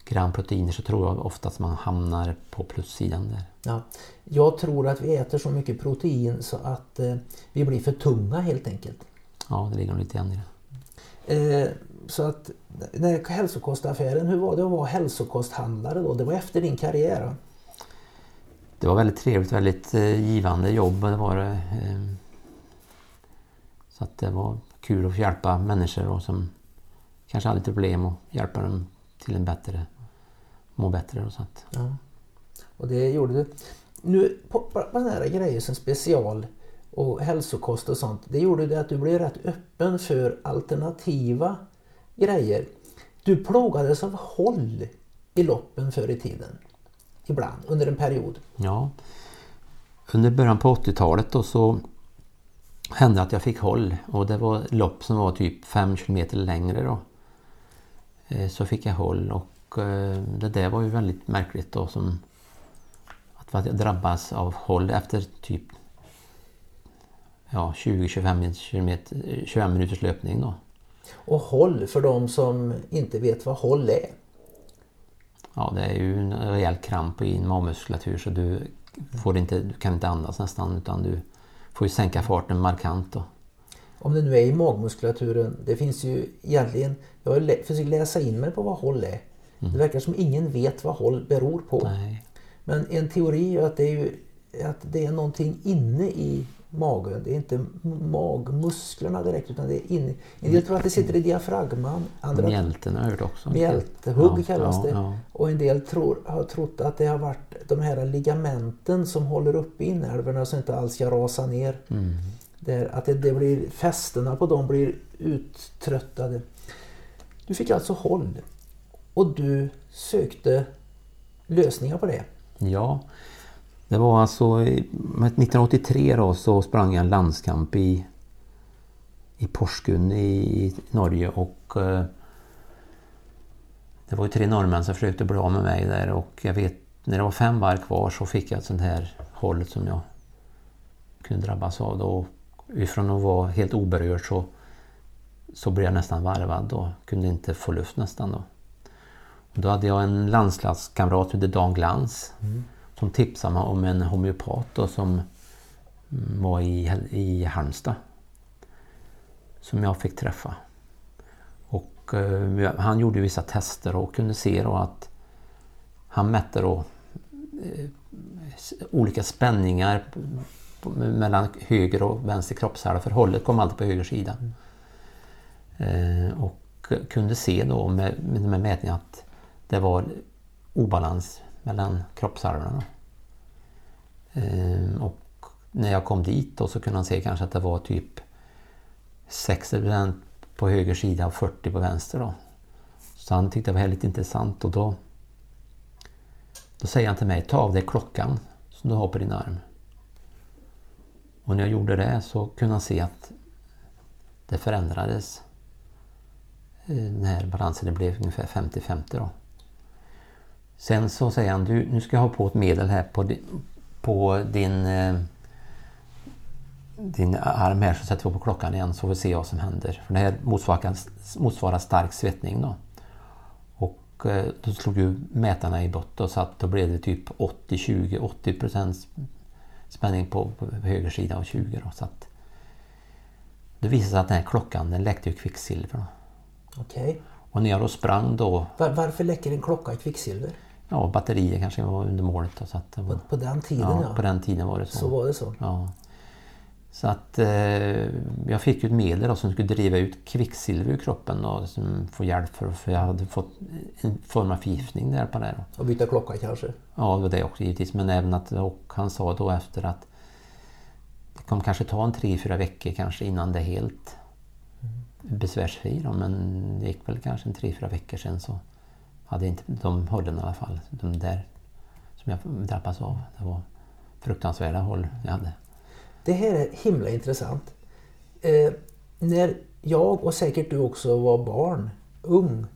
Speaker 2: gram proteiner så tror jag ofta att man hamnar på plussidan där.
Speaker 1: Ja, jag tror att vi äter så mycket protein så att eh, vi blir för tunga helt enkelt.
Speaker 2: Ja, det ligger nog lite grann i det.
Speaker 1: Eh, så att den hälsokostaffären, hur var det att vara hälsokosthandlare då? Det var efter din karriär? va?
Speaker 2: Det var väldigt trevligt, väldigt eh, givande jobb. Det var. Eh, så att det var kul att hjälpa människor då, som kanske hade problem och hjälpa dem till en bättre, må bättre och sånt.
Speaker 1: Ja. Och det gjorde du. Nu på, på sådana här grejer som special och hälsokost och sånt. Det gjorde det att du blev rätt öppen för alternativa grejer. Du plågades av håll i loppen förr i tiden. Ibland, under en period.
Speaker 2: Ja. Under början på 80-talet då så hände att jag fick håll och det var lopp som var typ 5 kilometer längre då. Eh, Så fick jag håll och det där var ju väldigt märkligt då som att jag drabbas av håll efter typ ja, 20-25 kilometer- 25 minuters löpning då.
Speaker 1: Och håll för de som inte vet vad håll är.
Speaker 2: Ja, det är ju en rejäl kramp i en magmuskulatur så du, får inte, du kan inte andas nästan utan du får ju sänka farten markant då.
Speaker 1: Om det nu är i magmuskulaturen. Det finns ju egentligen, jag har försökt läsa in mig på vad håll är. Det verkar som ingen vet vad håll beror på.
Speaker 2: Nej.
Speaker 1: Men en teori är att det är, ju, att det är någonting inne i magen. Det är inte magmusklerna direkt utan det är inne. En del tror att det sitter i diafragman. Andra
Speaker 2: Mjälten har jag också.
Speaker 1: Mjälthugg
Speaker 2: Ja,
Speaker 1: kallas
Speaker 2: ja,
Speaker 1: det.
Speaker 2: ja.
Speaker 1: Och en del tror, har trott att det har varit de här ligamenten som håller uppe inälvorna så inte alls ska rasa ner.
Speaker 2: Mm.
Speaker 1: Där, att det, det blir, fästena på dem blir uttröttade. Du fick alltså håll. Och du sökte lösningar på det.
Speaker 2: Ja, det var alltså 1983 då så sprang jag en landskamp i, i Porsgrunn i Norge och eh, det var ju tre norrmän som försökte bli av med mig där och jag vet när det var fem varv kvar så fick jag ett sånt här håll som jag kunde drabbas av då. Ifrån att vara helt oberörd så, så blev jag nästan varvad då. Kunde inte få luft nästan då. Då hade jag en landslagskamrat som hette Dan Glans som tipsade mig om en homeopat då, som mm, var i, i Halmstad. Som jag fick träffa. Och eh, han gjorde vissa tester och kunde se då att han mätte då eh, olika spänningar mellan höger och vänster kroppshalva. För hållet kom alltid på höger sida. Eh, och kunde se då med, med de här mätningarna att det var obalans mellan kroppshalvorna. Ehm, och när jag kom dit då så kunde han se kanske att det var typ 60% på höger sida och 40% på vänster. Då. Så han tyckte det var väldigt intressant och då, då säger han till mig, ta av dig klockan som du har på din arm. Och när jag gjorde det så kunde han se att det förändrades. Ehm, den här balansen, det blev ungefär 50-50 då. Sen så säger han, du, nu ska jag ha på ett medel här på, di, på din, eh, din arm här så sätter vi på klockan igen så får vi se vad som händer. För det här motsvarar, motsvarar stark svettning då. Och eh, då slog ju mätarna i botten och så att då blev det typ 80-20, 80 procents spänning på, på höger sida och 20 då. Så att det visade sig att den här klockan den läckte ju kvicksilver.
Speaker 1: Okej.
Speaker 2: Och när jag då sprang då,
Speaker 1: Var, varför läcker en klocka kvicksilver?
Speaker 2: Ja batterier kanske var under målet. Då, så att var,
Speaker 1: På, på den tiden
Speaker 2: ja,
Speaker 1: ja.
Speaker 2: på den tiden var det så.
Speaker 1: Så var det så.
Speaker 2: Ja. Så att eh, jag fick ett medel då, som skulle driva ut kvicksilver ur kroppen då, som får hjälp för, för jag hade fått en form av förgiftning där på det. Då.
Speaker 1: Och byta klocka kanske.
Speaker 2: Ja, det var det också givetvis. Men även att och han sa då efter att det kommer kanske ta en tre, fyra veckor kanske innan det är helt besvärsfri. Då, men det gick väl kanske en tre, fyra veckor sedan så hade inte de hållen i alla fall. De där som jag drabbades av. Det var fruktansvärda håll jag hade.
Speaker 1: Det här är himla intressant. Eh, när jag och säkert du också var barn, ung.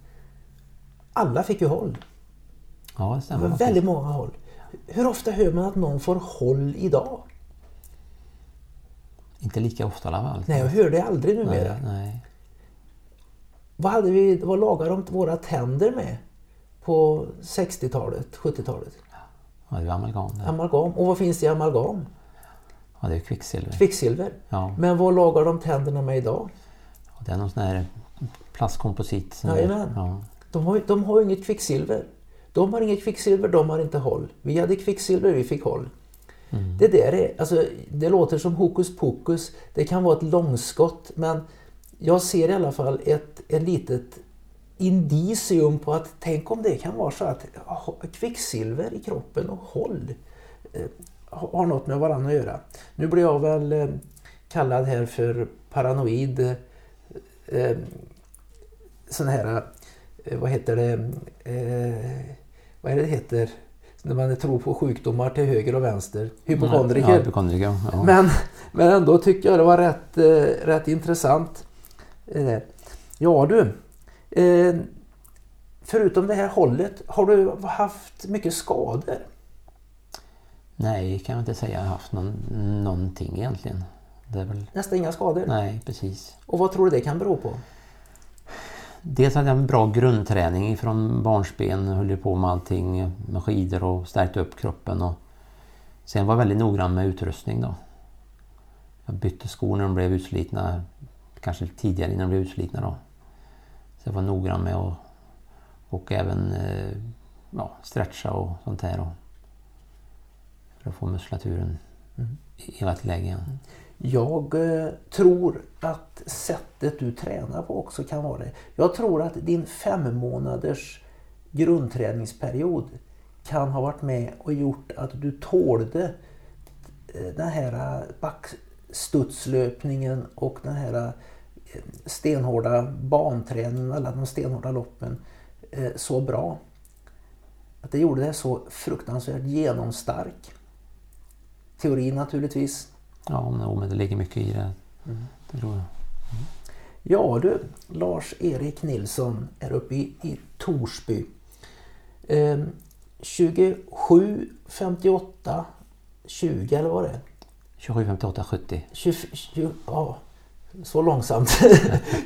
Speaker 1: Alla fick ju håll.
Speaker 2: Ja, det
Speaker 1: Det
Speaker 2: stämmer.
Speaker 1: var
Speaker 2: faktiskt.
Speaker 1: väldigt många håll. Hur ofta hör man att någon får håll idag?
Speaker 2: Inte lika ofta i alla fall.
Speaker 1: Nej, jag hör det aldrig numera.
Speaker 2: nej, nej.
Speaker 1: Vad, hade vi, vad lagade de våra tänder med på 60-talet, 70-talet?
Speaker 2: Ja, det var amalgam. där.
Speaker 1: Amalgam. Och vad finns det i amalgam?
Speaker 2: Ja, det är kvicksilver.
Speaker 1: Kvicksilver.
Speaker 2: Ja,
Speaker 1: Men vad lagar de tänderna med idag?
Speaker 2: och det är någon sån här plastkomposit.
Speaker 1: Jajamän.
Speaker 2: Ja,
Speaker 1: De har, de har inget kvicksilver. De har inget kvicksilver, de har inte håll. Vi hade kvicksilver, vi fick håll. Det där är, alltså, det låter som hokus pokus. Det kan vara ett långskott men jag ser i alla fall ett, ett litet indicium på att tänk om det kan vara så att kvicksilver i kroppen och håll eh, har något med varandra att göra. Nu blir jag väl eh, kallad här för paranoid eh, sån här, vad heter det, vad är det heter? När man tror på sjukdomar till höger och vänster. Hypokondriker.
Speaker 2: Ja, hypokondriker. Ja.
Speaker 1: Men, men ändå tycker jag det var rätt, rätt intressant. Ja du, förutom det här hållet, har du haft mycket skador?
Speaker 2: Nej, kan jag inte säga. Jag har haft någon, någonting egentligen. Väl...
Speaker 1: Nästan inga skador.
Speaker 2: Nej, precis.
Speaker 1: Och vad tror du det kan bero på?
Speaker 2: Dels hade jag en bra grundträning från barnsben. Höll på med allting med skidor och stärkte upp kroppen. Och sen var jag väldigt noggrann med utrustning då. Jag bytte skor när de blev utslitna. Kanske tidigare innan de blev utslitna då. Så jag var noggrann med att och även eh, ja, stretcha och sånt här. Och, för att få muskulaturen i rätt läge igen.
Speaker 1: Jag eh, tror att sättet du tränar på också kan vara det. Jag tror att din fem månaders grundträningsperiod kan ha varit med och gjort att du tålde eh, den här backstudslöpningen och den här stenhårda banträningen, alla de stenhårda loppen eh, så bra. Att det gjorde det så fruktansvärt genomstark. Teori naturligtvis.
Speaker 2: Ja, men, det ligger mycket i det. Det tror jag.
Speaker 1: Ja du, Lars-Erik Nilsson är uppe i, i Torsby. Eh, 27, 58, 20 eller vad det är?
Speaker 2: 27, 58, 70.
Speaker 1: 20, 20, ja, så långsamt.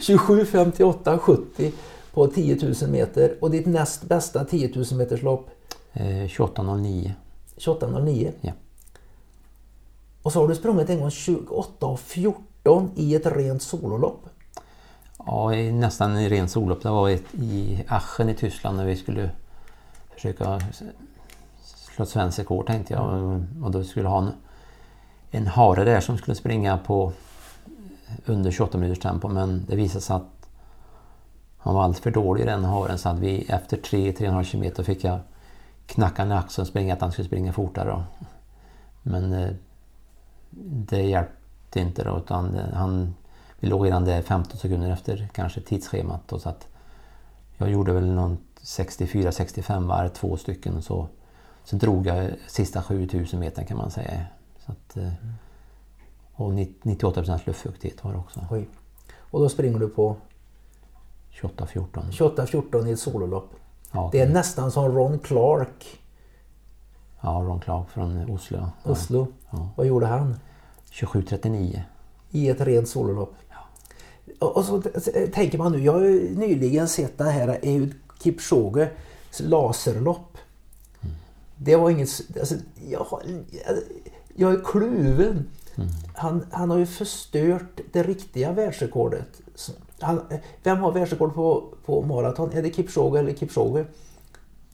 Speaker 1: 27, 58, 70 på 10 000 meter och ditt näst bästa 10 000 meters lopp
Speaker 2: Eh, 28.09.
Speaker 1: 28.09.
Speaker 2: Ja.
Speaker 1: Och så har du sprungit en gång 28 och 14 i ett rent sololopp.
Speaker 2: Ja, nästan i ren sollopp. Det var ett, i Aachen i Tyskland när vi skulle försöka slå ett svenskt rekord tänkte jag. Och då skulle ha en, en hare där som skulle springa på under 28 minuters tempo men det visade sig att han var alltför dålig i den haren så att vi efter 3-3,5 kilometer fick jag knacka i axeln och springa att han skulle springa fortare. Då. Men eh, det hjälpte inte då utan eh, han, vi låg redan där 15 sekunder efter kanske tidsschemat. Då, så att jag gjorde väl någon 64-65 varv, två stycken. Så, så drog jag sista 7000 meter kan man säga. Så att, eh, mm och 98 luftfuktighet var det också.
Speaker 1: Oj. Och då springer du på
Speaker 2: 28-14.
Speaker 1: 28-14 i ett sololopp.
Speaker 2: Ja,
Speaker 1: Det är nästan som Ron Clark,
Speaker 2: ja, Ron Clark från Oslo. Ja,
Speaker 1: Oslo.
Speaker 2: Ja.
Speaker 1: Vad gjorde han?
Speaker 2: 27-39.
Speaker 1: I ett rent sololopp. Och och så tänker man nu, jag har ju nyligen sett den här Ehud Kipchoges laserlopp. Det var inget... Alltså, jag, jag är kluven. Han, han har ju förstört det riktiga världsrekordet. Han, vem har världsrekord på, på maraton? Är det Kipchoge eller Kipchoge?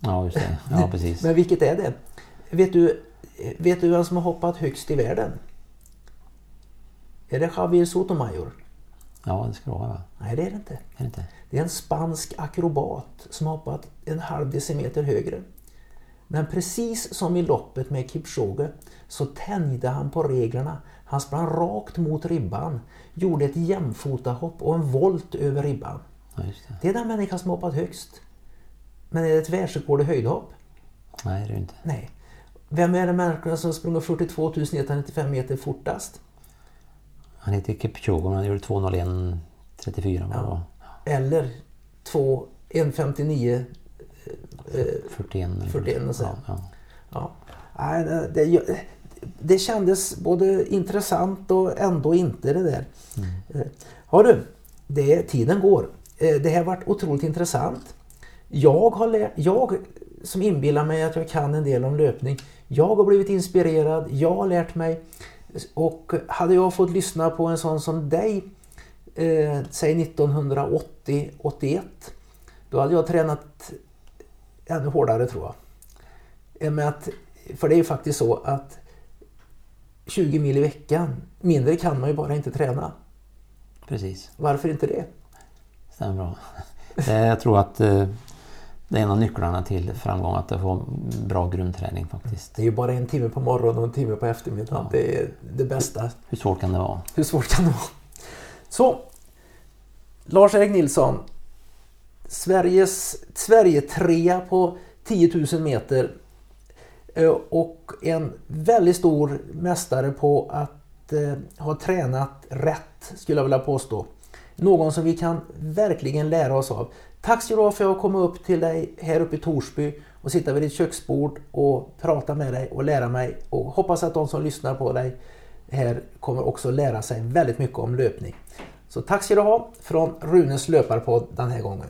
Speaker 2: Ja, just det. Ja, precis.
Speaker 1: Men vilket är det? Vet du, vet du vem som har hoppat högst i världen? Är det Javier Sotomayor?
Speaker 2: Ja, det ska det vara va?
Speaker 1: Nej, det är det inte.
Speaker 2: Är det inte?
Speaker 1: Det är en spansk akrobat som har hoppat en halv decimeter högre. Men precis som i loppet med Kipchoge så tänjde han på reglerna. Han sprang rakt mot ribban, gjorde ett jämfotahopp och en volt över ribban.
Speaker 2: Ja, det.
Speaker 1: Det är den människa som hoppat högst. Men är det ett världsrekord i höjdhopp?
Speaker 2: Nej, det är det inte.
Speaker 1: Nej. Vem är den människan som sprungit 42 195 meter fortast?
Speaker 2: Han heter Kipchoge men han gjorde 2.01.34 vad det var.
Speaker 1: Eller 2 1.59
Speaker 2: 41 eller
Speaker 1: 41 och så.
Speaker 2: ja, ja.
Speaker 1: Ja. Nej, det, det, kändes både intressant och ändå inte det där. Mm. Ja du, det, tiden går. Eh, det har varit otroligt intressant. Jag, har lärt, jag som inbillar mig att jag kan en del om löpning, jag har blivit inspirerad, jag har lärt mig. Och hade jag fått lyssna på en sån som dig, eh, säg 1980-81, då hade jag tränat ännu hårdare tror jag. Med att, för det är ju faktiskt så att 20 mil i veckan, mindre kan man ju bara inte träna.
Speaker 2: Precis,
Speaker 1: Varför inte det?
Speaker 2: stämmer bra. <laughs> Eh, Jag tror att eh, det är en av nycklarna till framgång att få bra grundträning faktiskt.
Speaker 1: Det är ju bara en timme på morgonen och en timme på eftermiddagen.
Speaker 2: Ja.
Speaker 1: Det är det bästa.
Speaker 2: Hur svårt kan det vara?
Speaker 1: Hur svårt kan det vara? Så, Lars-Erik Nilsson. Sveriges Sverige-trea på 10 000 meter. Eh, och en väldigt stor mästare på att eh, ha tränat rätt, skulle jag vilja påstå. Någon som vi kan verkligen lära oss av. Tack ska du ha för att jag kom upp till dig här uppe i Torsby och sitta vid ditt köksbord och prata med dig och lära mig. Och hoppas att de som lyssnar på dig här kommer också lära sig väldigt mycket om löpning. Så tack ska du ha från Runes löparpodd den här gången.